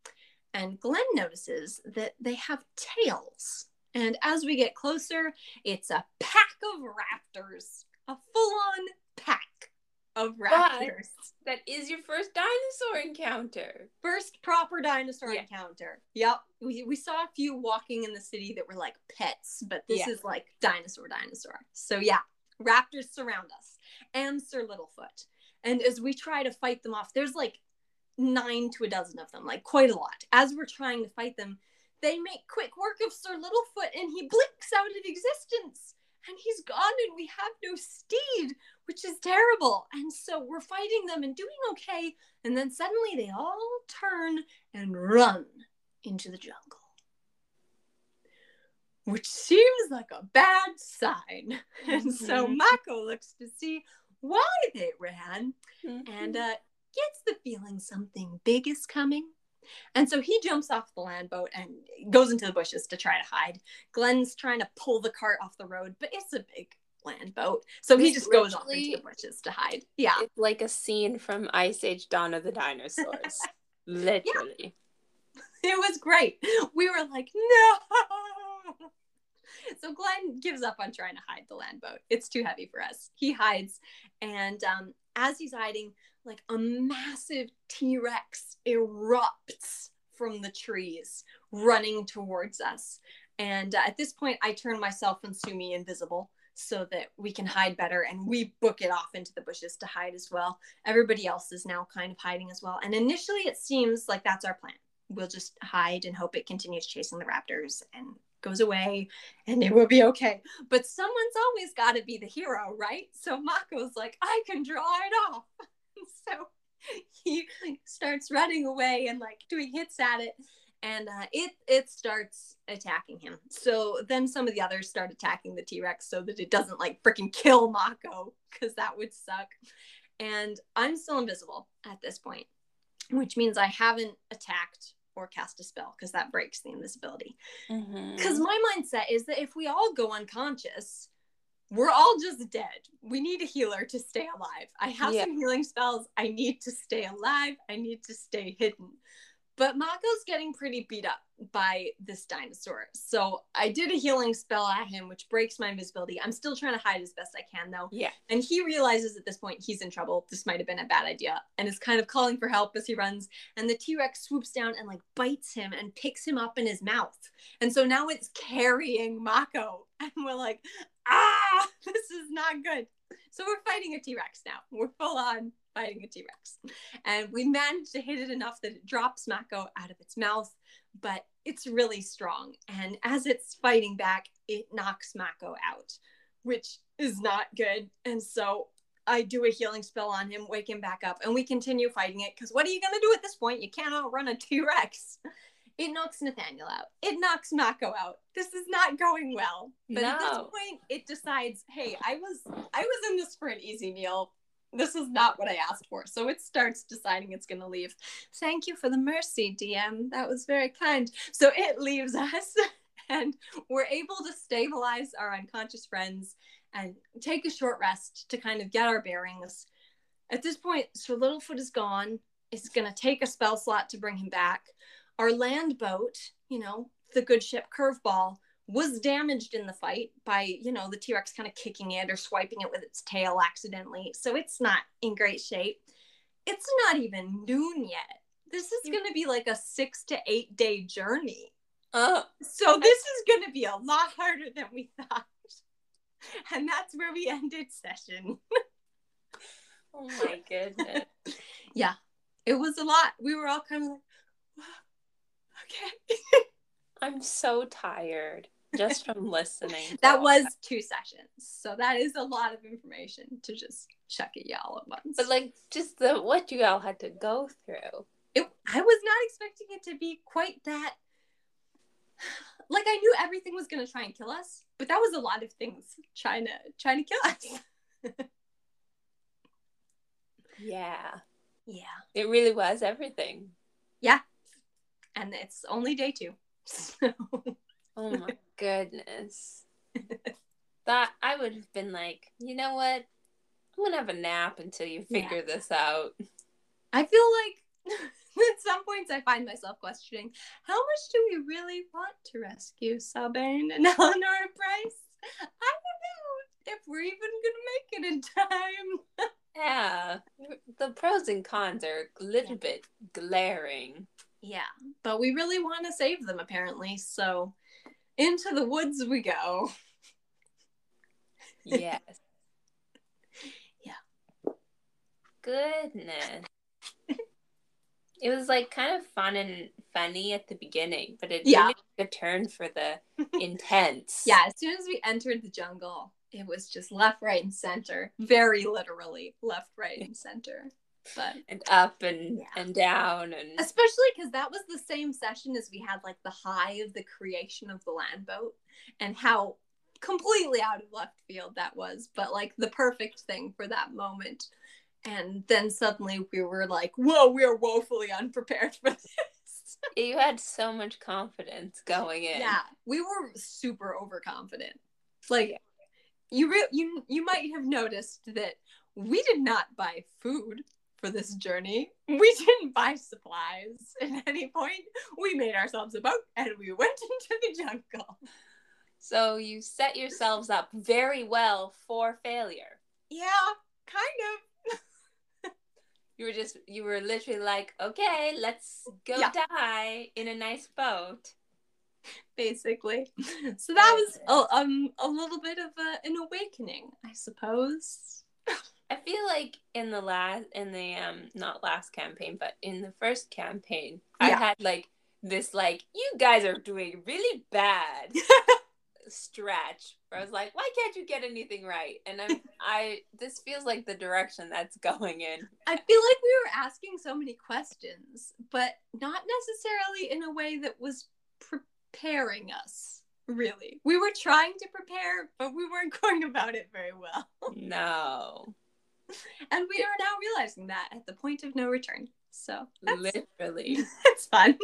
And Glenn notices that they have tails. And as we get closer, it's a pack of raptors, a full on pack of raptors. But that is your first dinosaur encounter. First proper dinosaur yeah. encounter. Yep. We, we saw a few walking in the city that were like pets, but this yeah. is like dinosaur dinosaur. So yeah, raptors surround us and Sir Littlefoot. And as we try to fight them off, there's like nine to a dozen of them, like quite a lot. As we're trying to fight them, they make quick work of Sir Littlefoot and he blinks out of existence and he's gone and we have no steed, which is terrible. And so we're fighting them and doing okay. And then suddenly they all turn and run into the jungle. Which seems like a bad sign. <laughs> And so mm-hmm. Mako looks to see why they ran mm-hmm. and uh, gets the feeling something big is coming. And so he jumps off the land boat and goes into the bushes to try to hide. Glenn's trying to pull the cart off the road, but it's a big land boat. So he just goes off into the bushes to hide. Yeah. It's like a scene from Ice Age Dawn of the Dinosaurs. <laughs> Literally. Yeah. It was great. We were like, no. So Glenn gives up on trying to hide the land boat. It's too heavy for us. He hides. And um, as he's hiding, like a massive T Rex erupts from the trees, running towards us. And uh, at this point, I turn myself and Sumi invisible so that we can hide better and we book it off into the bushes to hide as well. Everybody else is now kind of hiding as well. And initially, it seems like that's our plan. We'll just hide and hope it continues chasing the raptors and goes away and it will be okay. But someone's always got to be the hero, right? So Mako's like, I can draw it off. <laughs> so he starts running away and like doing hits at it. And uh, it it starts attacking him. So then some of the others start attacking the t-rex so that it doesn't like freaking kill mako because that would suck. And i'm still invisible at this point which means i haven't attacked or cast a spell because that breaks the invisibility. Because mm-hmm. my mindset is that if we all go unconscious we're all just dead. We need a healer to stay alive. I have yeah. some healing spells. I need to stay alive. I need to stay hidden. But Mako's getting pretty beat up by this dinosaur. So I did a healing spell at him, which breaks my invisibility. I'm still trying to hide as best I can, though. Yeah. And he realizes at this point he's in trouble. This might have been a bad idea. And is kind of calling for help as he runs. And the T Rex swoops down and like bites him and picks him up in his mouth. And so now it's carrying Mako. <laughs> And we're like, ah, <laughs> this is not good. So we're fighting a T Rex now. We're full on fighting a T Rex. And we managed to hit it enough that it drops Mako out of its mouth, but it's really strong. And as it's fighting back, it knocks Mako out, which is not good. And so I do a healing spell on him, wake him back up, and we continue fighting it. Because what are you going to do at this point? You can't outrun a T Rex. It knocks Nathaniel out. It knocks Mako out. This is not going well. But at this point, it decides, hey, I was I was in this for an easy meal. This is not what I asked for. So it starts deciding it's going to leave. Thank you for the mercy, DM. That was very kind. So it leaves us, <laughs> and we're able to stabilize our unconscious friends and take a short rest to kind of get our bearings. At this point, Sir Littlefoot is gone. It's going to take a spell slot to bring him back. Our land boat, you know, the good ship Curveball, was damaged in the fight by, you know, the T Rex kind of kicking it or swiping it with its tail accidentally. So it's not in great shape. It's not even noon yet. This is going to be like a six to eight day journey. Oh, So this is going to be a lot harder than we thought. And that's where we ended session. oh my goodness. <laughs> Yeah. It was a lot. We were all kind of like, okay. <laughs> I'm so tired just from listening. That was two sessions. So that is a lot of information to just chuck at y'all at once. But like just the what you all had to go through. it, I was not expecting it to be quite that. Like I knew everything was gonna try and kill us, but that was a lot of things trying to trying to kill us. <laughs> Yeah. Yeah, It really was everything. And it's only day two. <laughs> So, Oh my goodness. That I would have been like, you know what? I'm gonna have a nap until you Yeah. figure this out. I feel like <laughs> at some points I find myself questioning how much do we really want to rescue Sabine and <laughs> Eleanor Price? I don't know if we're even gonna make it in time. Yeah. The pros and cons are a little Yeah. bit glaring. Yeah, but we really want to save them apparently, so into the woods we go. <laughs> Yes. Yeah. Goodness. It was like kind of fun and funny at the beginning, but it Yeah. took a turn for the intense. <laughs> Yeah, as soon as we entered the jungle, it was just left, right, and center. Very literally left, right, and center. But And up and Yeah. and down and especially because that was the same session as we had like the high of the creation of the land boat and how completely out of left field that was, but like the perfect thing for that moment. And then suddenly we were like, whoa, we are woefully unprepared for this. <laughs> you had so much confidence going in. yeah, we were super overconfident. Like you re- you you might have noticed that we did not buy food for this journey. <laughs> We didn't buy supplies at any point. We made ourselves a boat and we went <laughs> into the jungle. So you set yourselves up very well for failure. Yeah, kind of. <laughs> You were just you were literally like, okay, let's go Yeah. die in a nice boat. Basically, so that was a, um a little bit of a, an awakening, I suppose. I feel like in the last in the um not last campaign, but in the first campaign, I had like this like you guys are doing really bad <laughs> stretch where I was like, why can't you get anything right? And I'm I this feels like the direction that's <laughs> going in. I feel like we were asking so many questions, but not necessarily in a way that was preparing us, really. We were trying to prepare, but we weren't <laughs> going about it very well. No. <laughs> And we are now realizing that at the point of no return. So that's, Literally. <laughs> it's fun.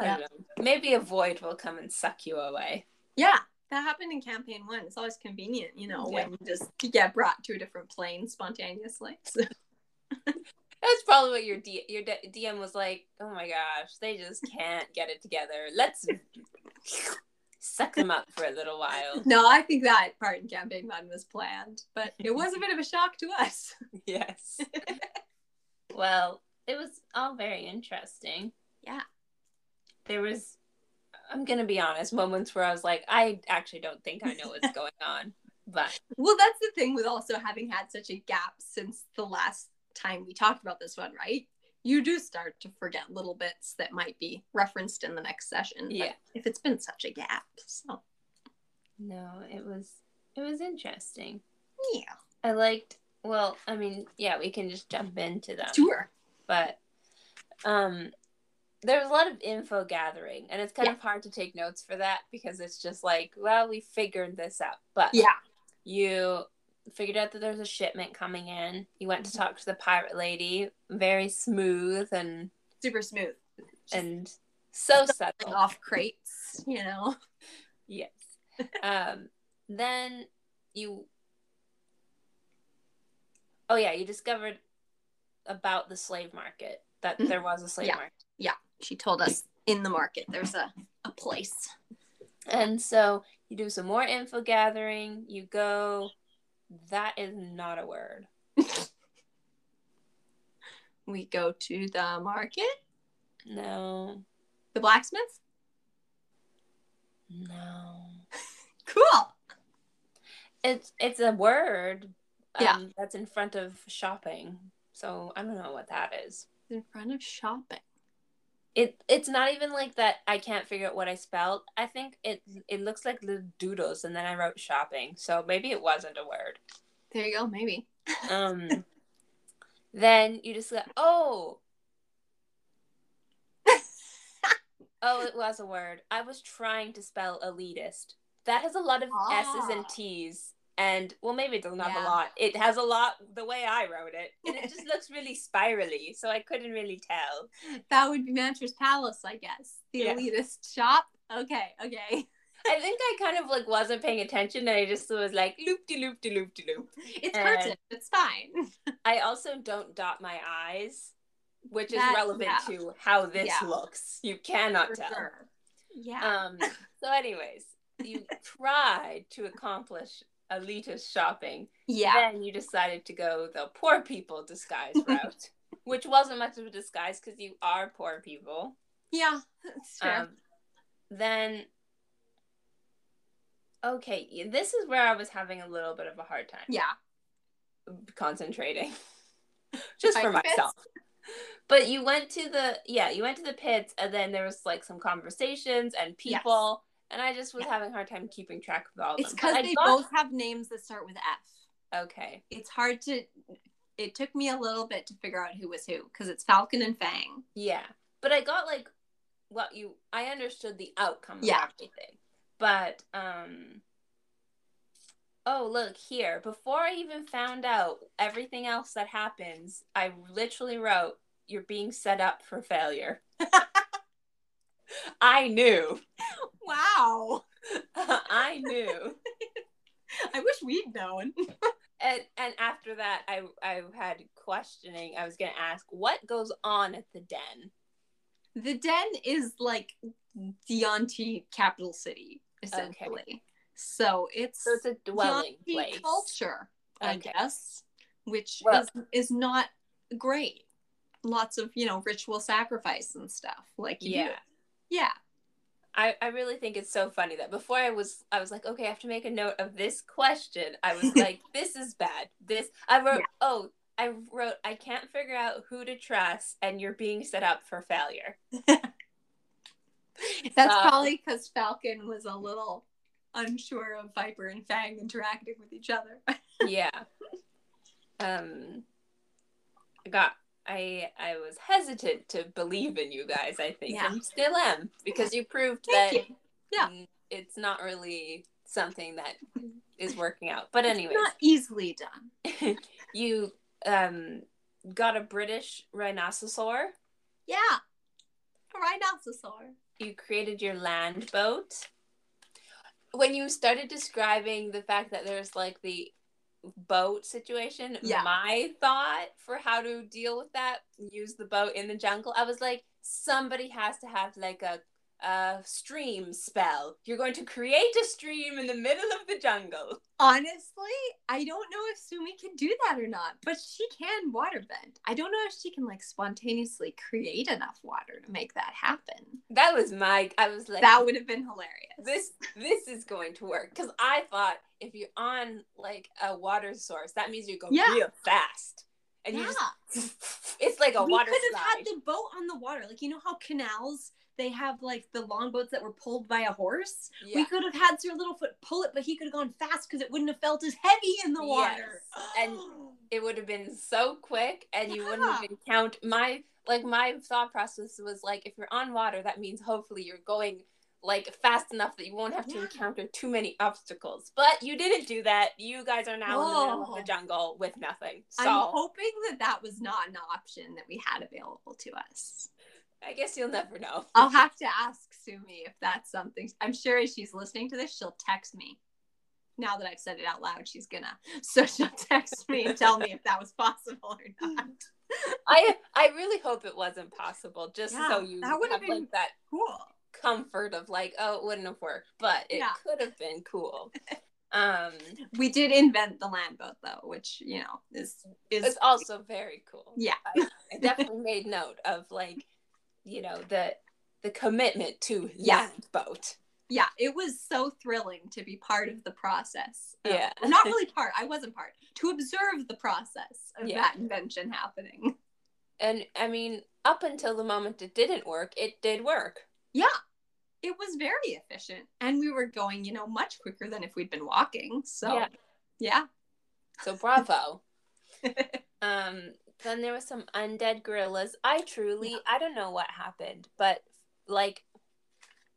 Know. Maybe a void will come and suck you away. Yeah, that happened in campaign one. It's always convenient, you know, Yeah. when you just get brought to a different plane spontaneously. <laughs> So, That's probably what your D- your D- DM was like. Oh my gosh, they just can't get it together. Let's suck them up for a little while. <laughs> No, I think that part in campaign one was planned, but it was a bit of a shock to us. <laughs> Yes. well, it was all very interesting. Yeah. There was, I'm gonna be honest, moments where I was like, I actually don't think I know what's <laughs> going on. But Well, that's the thing with also having had such a gap since the last time we talked about this one, right? You do start to forget little bits that might be referenced in the next session. Yeah. If it's been such a gap. So, no, it was it was interesting. yeah. I liked. Well, I mean, yeah, we can just jump into them. Sure. but um there was a lot of info gathering and it's kind Yeah. of hard to take notes for that because it's just like well we figured this out but Yeah. you figured out that there's a shipment coming in you went to talk to the pirate lady very smooth and Super smooth. and <laughs> so subtle Off crates, you know. yes um then you oh yeah you discovered about the slave market that Mhm. there was a slave Yeah. market Yeah, She told us in the market there's a, a place. And so you do some more info gathering, you go, that is not a word. <laughs> We go to the market, No. the blacksmith. No. <laughs> Cool. It's it's a word um, Yeah. that's in front of shopping. So I don't know what that is. In front of shopping. It it's not even like that I can't figure out what I spelled. I think it it looks like little doodles and then I wrote shopping. So maybe it wasn't a word. There you go, maybe. Um <laughs> then you just go, "Oh, <laughs> Oh, it was a word. I was trying to spell elitist. That has a lot of S's and Ah. T's. And, well, maybe it doesn't have Yeah. a lot. It has a lot the way I wrote it. <laughs> And it just looks really spirally. So I couldn't really tell. that would be Mattress Palace, I guess. The Yeah. elitist shop. Okay, okay. <laughs> I think I kind of like wasn't paying attention. And I just was like, loop de loop de loop de loop. It's curtain. It's fine. <laughs> I also don't dot my I's, which is relevant yeah. to how this looks. You cannot For tell. sure. Yeah. Um, so, anyways, you tried to accomplish elitist shopping. yeah. Then you decided to go the poor people disguise <laughs> route, which wasn't much of a disguise because you are poor people. Yeah. <laughs> That's true. Um, then, okay, this is where I was having a little bit of a hard time yeah. concentrating, <laughs> just for myself. But you went to the yeah, you went to the pits, and then there was like some conversations and Yes. And I just was Yeah. having a hard time keeping track of all of It's because they got- both have names that start with F. okay. It's hard to. It took me a little bit to figure out who was who because it's Falcon and Fang. Yeah, but I got like what you I understood the outcome of Yeah. everything. But um Oh, look here. Before I even found out everything else that happens, I literally wrote you're being set up for failure. <laughs> I knew. Wow. <laughs> I knew. <laughs> I wish we'd known. <laughs> And and after that I I had questioning. I was going to ask what goes on at the den. The Den is like the Yuan-ti capital city, essentially. So it's So it's a dwelling Yuan-ti place. culture, I Okay. guess, which Well- is is not great. Lots of you know ritual sacrifice and stuff. Like you. Yeah. I, I really think it's so funny that before I was I was like, okay, I have to make a note of this question. I was <laughs> like, this is bad. This I wrote Yeah. oh, I wrote I can't figure out who to trust and you're being set up for failure. <laughs> that's probably because Falcon was a little unsure of Viper and Fang interacting with each other. <laughs> yeah. Um I got I I was hesitant to believe in you guys, I think. Yeah. And still am because you proved that you. Yeah. it's not really something that is working out. But anyway, not easily done. <laughs> you um got a British rhinoceros. Yeah, a rhinoceros. You created your land boat. When you started describing the fact that there's like the boat situation, Yeah. my thought for how to deal with that, use the boat in the jungle, I was like, somebody has to have like a a stream spell. You're going to create a stream in the middle of the jungle. Honestly, I don't know if Sumi can do that or not, but she can waterbend. I don't know if she can like spontaneously create enough water to make that happen. That was my. I was like, that would have been hilarious. this this is going to work because I thought if you're on like a water source, that means you go Yeah. real fast, and you yeah. just <laughs> it's like a we water could have slide. had the boat on the water. Like you know how canals they have like the longboats that were pulled by a horse. yeah. We could have had Sir Littlefoot pull it, but he could have gone fast because it wouldn't have felt as heavy in the water. Yes, and <gasps> it would have been so quick and you wouldn't have Yeah. encountered my like my thought process was like if you're on water that means hopefully you're going like fast enough that you won't have to Yeah. encounter too many obstacles but you didn't do that you guys are now in the middle of the jungle with nothing so I'm hoping that that was not an option that we had available to us. I guess you'll never know <laughs> I'll have to ask Sumi if that's something. I'm sure as she's listening to this, she'll text me. Now that I've said it out loud, she's gonna. <laughs> So she'll text me and tell me if that was possible or <laughs> not. i i really hope it wasn't possible just Yeah, so you that would have have been- like that Cool. comfort of like oh it wouldn't have worked but it Yeah. could have been cool um We did invent the land boat though, which you know is is also very cool yeah. I definitely made note of like, you know, the the commitment to Yeah. land boat. Yeah, it was so thrilling to be part of the process. of- Yeah. or not really <laughs> part. I wasn't part. To observe the process of Yeah. that invention happening. <laughs> And I mean, up until the moment it didn't work, it did work. Yeah. It was very efficient. And we were going, you know, much quicker than if we'd been walking. So, Yeah. yeah. So bravo. <laughs> um, then there was some undead gorillas. I truly, I don't know what happened, but like,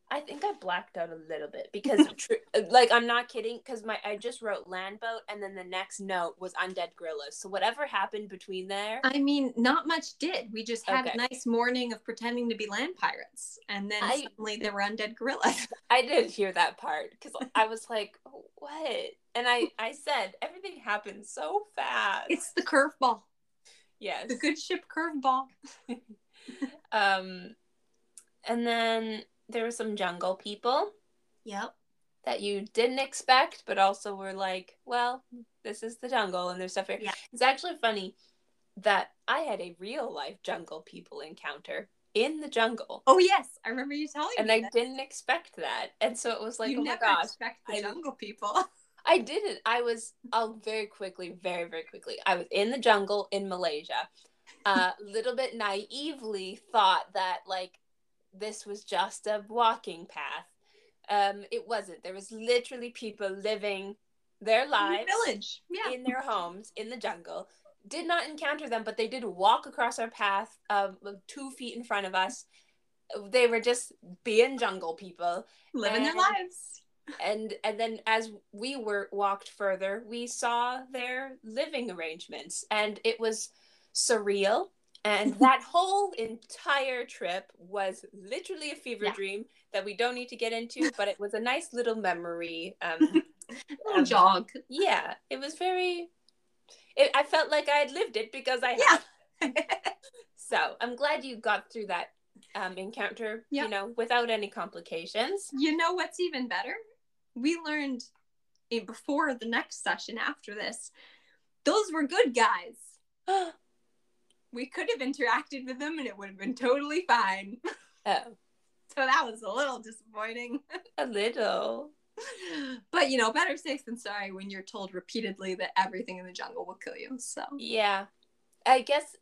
I think I blacked out a little bit because, <laughs> tr- like, I'm not kidding. Because my I just wrote land boat, and then the next note was undead gorillas. So whatever happened between there, I mean, not much did. We just had Okay. a nice morning of pretending to be land pirates. And then I- suddenly there were undead gorillas. <laughs> I did hear that part because I was like, "What?" And I I said everything happened so fast. it's the curveball, yes. the good ship curveball. <laughs> Um, and then there were some jungle people Yep. that you didn't expect, but also were like, "Well, this is the jungle, and there's stuff here." Yeah. It's actually funny that I had a real life jungle people encounter in the jungle. Oh, yes. I remember you telling And me And I that. didn't expect that. And so it was like, you oh my gosh. expect the I- jungle people. <laughs> I didn't. I was I'll very quickly, very, very quickly. I was in the jungle in Malaysia. A uh, <laughs> little bit naively thought that like this was just a walking path. Um, it wasn't. There was literally people living their In lives the village. Yeah. in their homes in the jungle. Did not encounter them, but they did walk across our path of two feet in front of us. They were just being jungle people Living their lives. And and then as we were walked further we saw their living arrangements and it was surreal and <laughs> that whole entire trip was literally a fever Yeah. dream that we don't need to get into <laughs> but it was a nice little memory um <laughs> Little um, jog. yeah it was very it, i felt like i had lived it because i Yeah. had so i'm glad you got through that um encounter Yeah. you know without any complications you know what's even better? We learned in, before the next session after this, those were good guys. <gasps> We could have interacted with them and it would have been totally fine. <laughs> oh So that was a little disappointing. <laughs> a little But you know, better safe than sorry when you're told repeatedly that everything in the jungle will kill you. So Yeah. I guess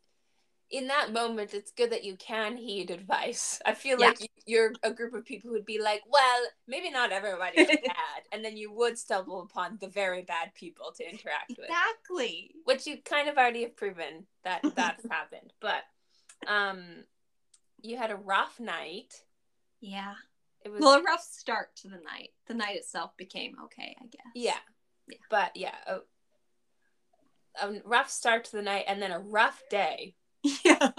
in that moment, it's good that you can heed advice. I feel Yeah. like you're a group of people who'd be like, well, maybe not everybody is <laughs> bad. And then you would stumble upon the very bad people to interact with, exactly. which you kind of already have proven that that's <laughs> happened. But um, you had a rough night. Yeah. It was, Well, a rough start to the night. The night itself became okay, I guess. yeah. Yeah. But yeah, a, a rough start to the night and then a rough day. <laughs> Yeah.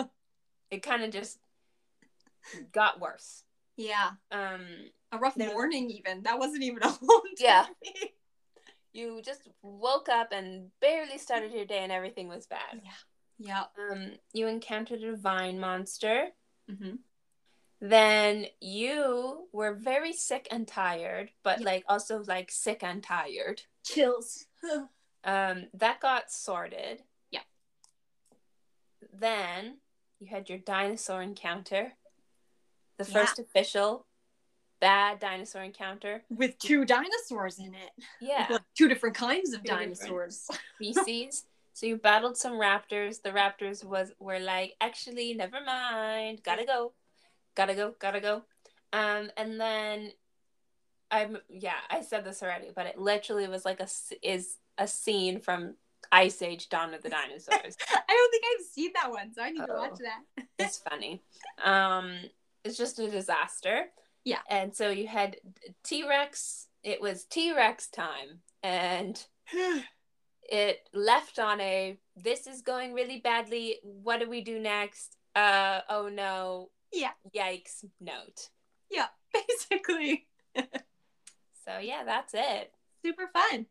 It kind of just got worse. Yeah. Um, A rough morning, even. That wasn't even a <laughs> whole Yeah. day. you just woke up and barely started your day and everything was bad. Yeah. Yeah. Um, you encountered a vine monster. Mm-hmm. Then you were very sick and tired, but Yeah. like also like sick and tired. Chills. <laughs> Um, that got sorted. Then you had your dinosaur encounter, the Yeah. first official bad dinosaur encounter. With two dinosaurs in it. Yeah, Like two different kinds of Two dinosaurs. <laughs> species. so you battled some raptors. The raptors was were like, actually, never mind. Gotta go, gotta go, gotta go. Um, and then I'm yeah, I said this already, but it literally was like a is a scene from Ice Age: Dawn of the Dinosaurs. <laughs> I don't think I've seen that one, so I need to Oh. watch that. <laughs> it's funny. Um, it's just a disaster. Yeah. And so you had T Rex. It was T Rex time, and <sighs> it left on a this is going really badly. What do we do next? Uh oh no. Yeah. Yikes note. yeah, <laughs> basically. So yeah, that's it. Super fun.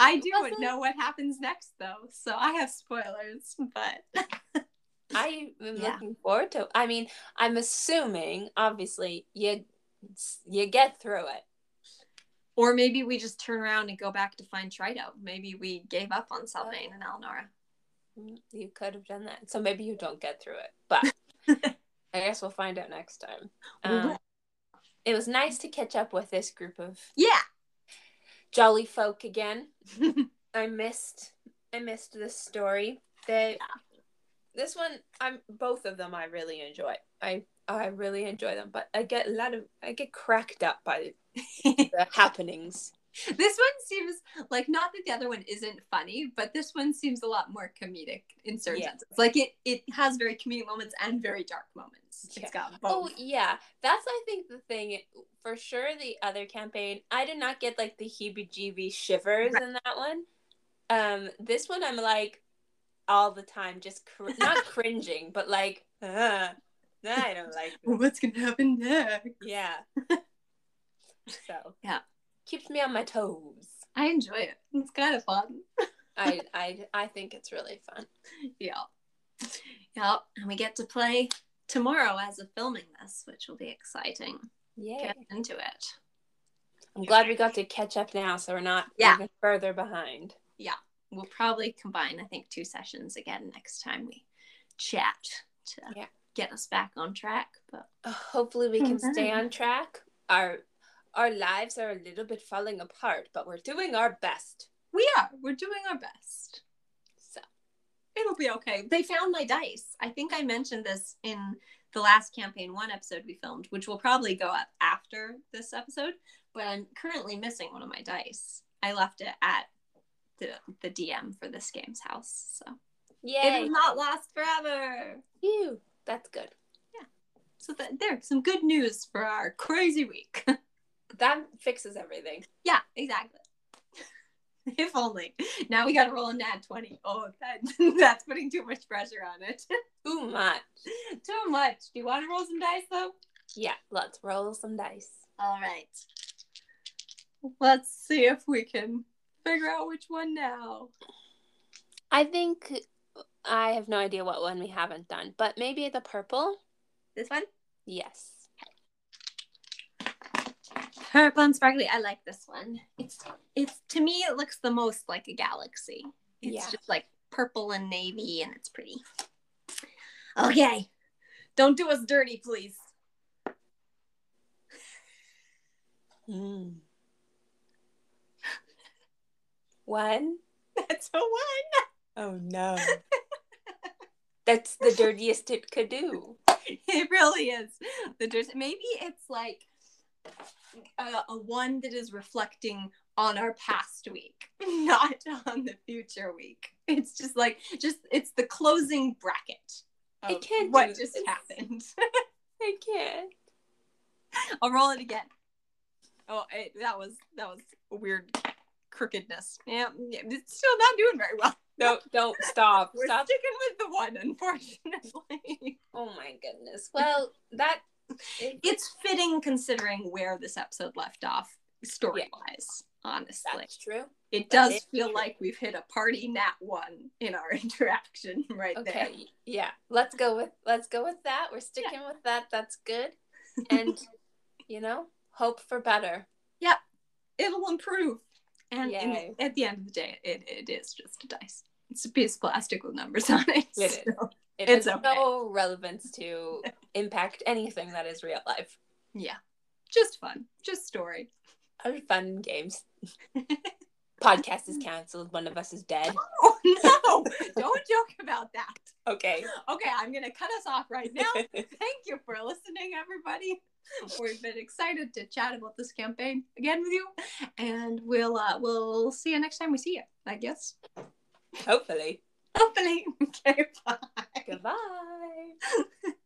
I <laughs> do Wasn't- know what happens next though, so I have spoilers, but <laughs> I am Yeah. looking forward to. I mean, I'm assuming obviously you you get through it. or maybe we just turn around and go back to find Trito. Maybe we gave up on Sylvain and Eleonora. Mm, You could have done that. So maybe you don't get through it. But <laughs> I guess we'll find out next time. Um, it was nice to catch up with this group of Yeah. Jolly folk again. <laughs> I missed I missed this story. They this one I'm both of them I really enjoy. I I really enjoy them, but I get a lot of I get cracked up by the <laughs> happenings. <laughs> this one seems like not that the other one isn't funny, but this one seems a lot more comedic in certain Yeah. senses. Like it it has very comedic moments and very dark moments. Yeah. It's got both. Oh yeah, that's I think the thing for sure. The other campaign, I did not get like the heebie-jeebie shivers in that one. Um, this one I'm like all the time, just cr- not <laughs> cringing, but like, uh, I don't like. This. <laughs> What's gonna happen next? Yeah. So Yeah. Keeps me on my toes. I enjoy it. It's kind of fun. <laughs> I I I think it's really fun. Yeah. Yeah. And we get to play tomorrow as of filming this, which will be exciting. Yeah. Get into it. I'm glad we got to catch up now, so we're not Yeah. even further behind. Yeah. We'll probably combine, I think, two sessions again next time we chat to Yeah. get us back on track. But Uh, hopefully we can <laughs> stay on track. Our our lives are a little bit falling apart, but we're doing our best. we are. We're doing our best. So It'll be okay. They found my dice. I think I mentioned this in the last campaign one episode we filmed, which will probably go up after this episode. But I'm currently missing one of my dice. I left it at the the DM for this game's house. So it yay! is not lost forever. Phew, that's good. Yeah. So that, there's some good news for our crazy week. <laughs> That fixes everything. yeah, exactly. <laughs> if only. Now we got to roll a nat 20. Oh, that, <laughs> that's putting too much pressure on it. <laughs> Too much. too much. Do you want to roll some dice though? Yeah, let's roll some dice. All right. Let's see if we can figure out which one now. I think I have no idea what one we haven't done, but maybe the purple. This one? Yes. Purple and sparkly. I like this one. It's it's to me it looks the most like a galaxy. It's Yeah. just like purple and navy and it's pretty. Okay. Don't do us dirty, please. Hmm. One. That's a one. Oh no. <laughs> That's the dirtiest it could do. It really is. The dirt. Maybe it's like a, a one that is reflecting on our past week, <laughs> not on the future week. It's just like just it's the closing bracket. I of can't What just this. happened? <laughs> I can't. I'll roll it again. Oh, it, that was that was a weird crookedness. Yeah, yeah, it's still not doing very well. <laughs> No, don't stop. We're Stop. sticking with the one, unfortunately. Oh my goodness. Well, that <laughs> it's fitting considering where this episode left off story wise. Honestly, That's true. it that does feel true. like we've hit a party nat one in our <laughs> interaction right there. Okay. Yeah. Let's go with let's go with that. We're sticking with that. That's good. <laughs> And you know, hope for better. Yeah. It'll improve. And in- at the end of the day, it, it is just a dice. It's a piece of plastic with numbers on it. It is. It It's has okay. no relevance to <laughs> impact anything that is real life. yeah. Just fun. Just story. Our fun games. <laughs> Podcast is canceled. One of us is dead. <laughs> Oh no! Don't joke about that. Okay. Okay, I'm gonna cut us off right now. Thank you for listening, everybody. We've been excited to chat about this campaign again with you, and we'll uh, we'll see you next time we see you. I guess. Hopefully. Hopefully. Okay. Bye. Goodbye. <laughs>